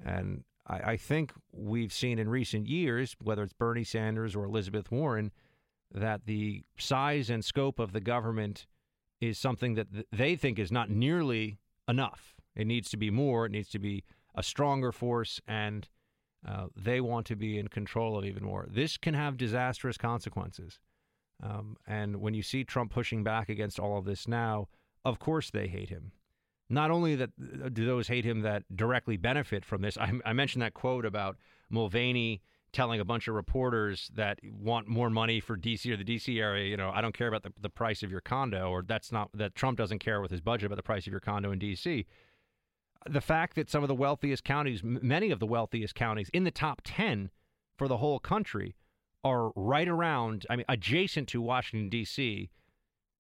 And I, I think we've seen in recent years, whether it's Bernie Sanders or Elizabeth Warren, that the size and scope of the government is something that th- they think is not nearly enough. It needs to be more. It needs to be a stronger force, and uh, they want to be in control of even more. This can have disastrous consequences. Um, and when you see Trump pushing back against all of this now, of course they hate him. Not only that uh, do those hate him that directly benefit from this. I, I mentioned that quote about Mulvaney telling a bunch of reporters that want more money for DC or the DC area. You know, I don't care about the, the price of your condo, or that's not that Trump doesn't care with his budget about the price of your condo in DC. The fact that some of the wealthiest counties, many of the wealthiest counties in the top 10 for the whole country, are right around, I mean, adjacent to Washington, D.C.,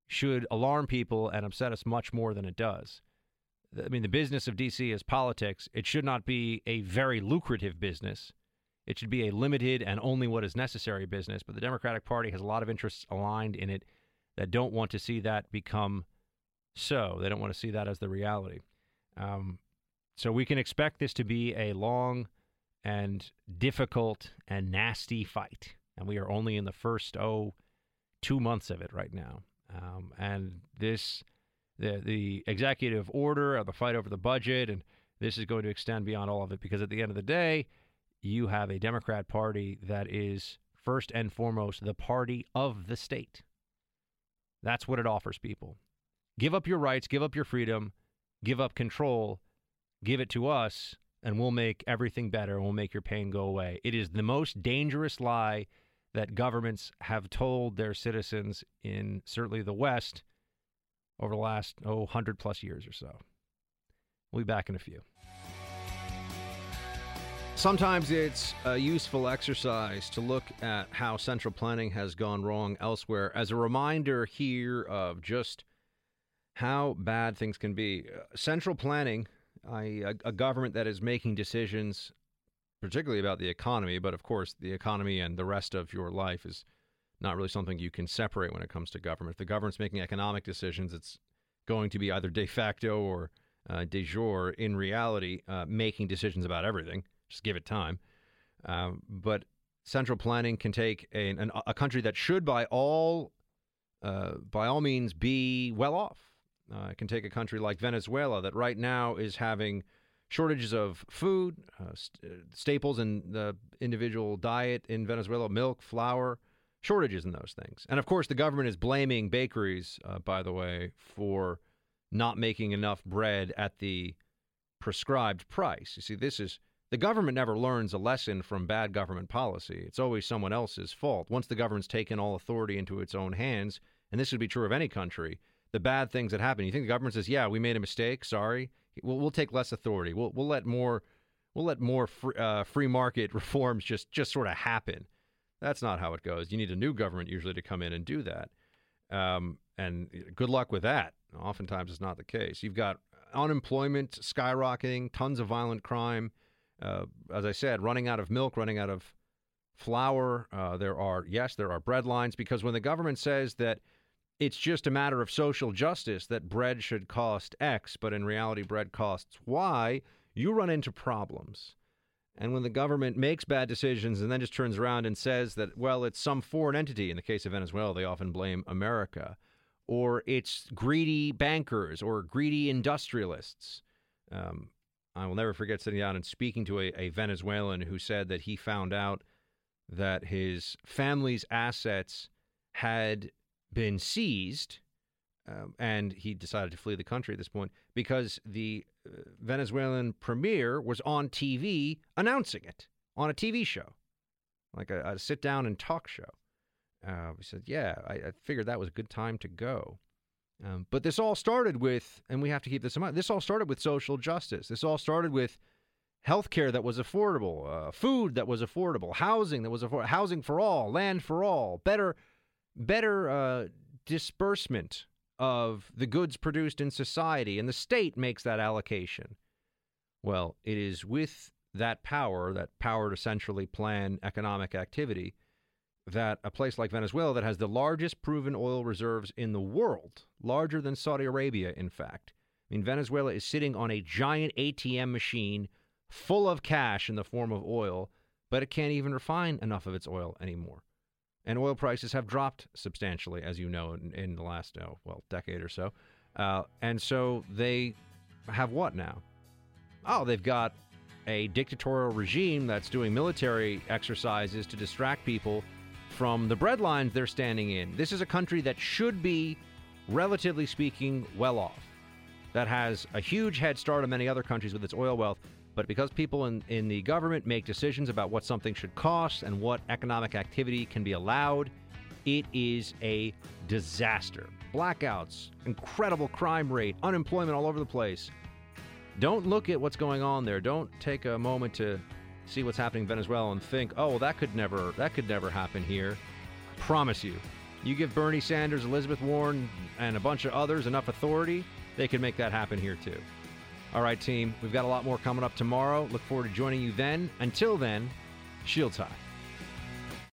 should alarm people and upset us much more than it does. I mean, the business of D.C. is politics. It should not be a very lucrative business. It should be a limited and only what is necessary business. But the Democratic Party has a lot of interests aligned in it that don't want to see that become so. They don't want to see that as the reality. Um, so we can expect this to be a long and difficult and nasty fight and we are only in the first oh two months of it right now. Um, and this the the executive order, of the fight over the budget, and this is going to extend beyond all of it because at the end of the day, you have a Democrat Party that is first and foremost the party of the state. That's what it offers people. Give up your rights, give up your freedom, give up control, give it to us, and we'll make everything better and we'll make your pain go away. It is the most dangerous lie that governments have told their citizens in certainly the West over the last, oh, 100 plus years or so. We'll be back in a few. Sometimes it's a useful exercise to look at how central planning has gone wrong elsewhere as a reminder here of just how bad things can be. Central planning, a, a government that is making decisions, particularly about the economy, but of course, the economy and the rest of your life is not really something you can separate when it comes to government. If the government's making economic decisions, it's going to be either de facto or uh, de jure in reality, uh, making decisions about everything. Just give it time. Um, but central planning can take a, an, a country that should, by all uh, by all means, be well off. Uh, it can take a country like Venezuela that right now is having shortages of food, uh, st- uh, staples in the individual diet in Venezuela, milk, flour, shortages in those things. And of course, the government is blaming bakeries, uh, by the way, for not making enough bread at the prescribed price. You see, this is the government never learns a lesson from bad government policy. It's always someone else's fault. Once the government's taken all authority into its own hands, and this would be true of any country, the bad things that happen. You think the government says, "Yeah, we made a mistake. Sorry. We'll, we'll take less authority. We'll we'll let more we'll let more free, uh, free market reforms just just sort of happen." That's not how it goes. You need a new government usually to come in and do that. Um, and good luck with that. Oftentimes, it's not the case. You've got unemployment skyrocketing, tons of violent crime uh, as I said, running out of milk, running out of flour. Uh, there are, yes, there are bread lines because when the government says that it's just a matter of social justice that bread should cost X, but in reality, bread costs Y, you run into problems. And when the government makes bad decisions and then just turns around and says that, well, it's some foreign entity, in the case of Venezuela, they often blame America, or it's greedy bankers or greedy industrialists. Um, I will never forget sitting down and speaking to a, a Venezuelan who said that he found out that his family's assets had been seized, um, and he decided to flee the country at this point because the uh, Venezuelan premier was on TV announcing it on a TV show, like a, a sit down and talk show. Uh, he said, "Yeah, I, I figured that was a good time to go." Um, but this all started with, and we have to keep this in mind, this all started with social justice. This all started with health care that was affordable, uh, food that was affordable, housing that was affordable, housing for all, land for all, better, better uh, disbursement of the goods produced in society, and the state makes that allocation. Well, it is with that power, that power to centrally plan economic activity, that a place like Venezuela, that has the largest proven oil reserves in the world, larger than Saudi Arabia, in fact. I mean, Venezuela is sitting on a giant ATM machine full of cash in the form of oil, but it can't even refine enough of its oil anymore. And oil prices have dropped substantially, as you know, in, in the last, oh, well, decade or so. Uh, and so they have what now? Oh, they've got a dictatorial regime that's doing military exercises to distract people from the breadlines they're standing in. This is a country that should be, relatively speaking, well off, that has a huge head start on many other countries with its oil wealth. But because people in, in the government make decisions about what something should cost and what economic activity can be allowed, it is a disaster. Blackouts, incredible crime rate, unemployment all over the place. Don't look at what's going on there. Don't take a moment to see what's happening in Venezuela and think, oh, well, that could never that could never happen here. Promise you. You give Bernie Sanders, Elizabeth Warren, and a bunch of others enough authority, they can make that happen here too. All right, team, we've got a lot more coming up tomorrow. Look forward to joining you then. Until then, shields high.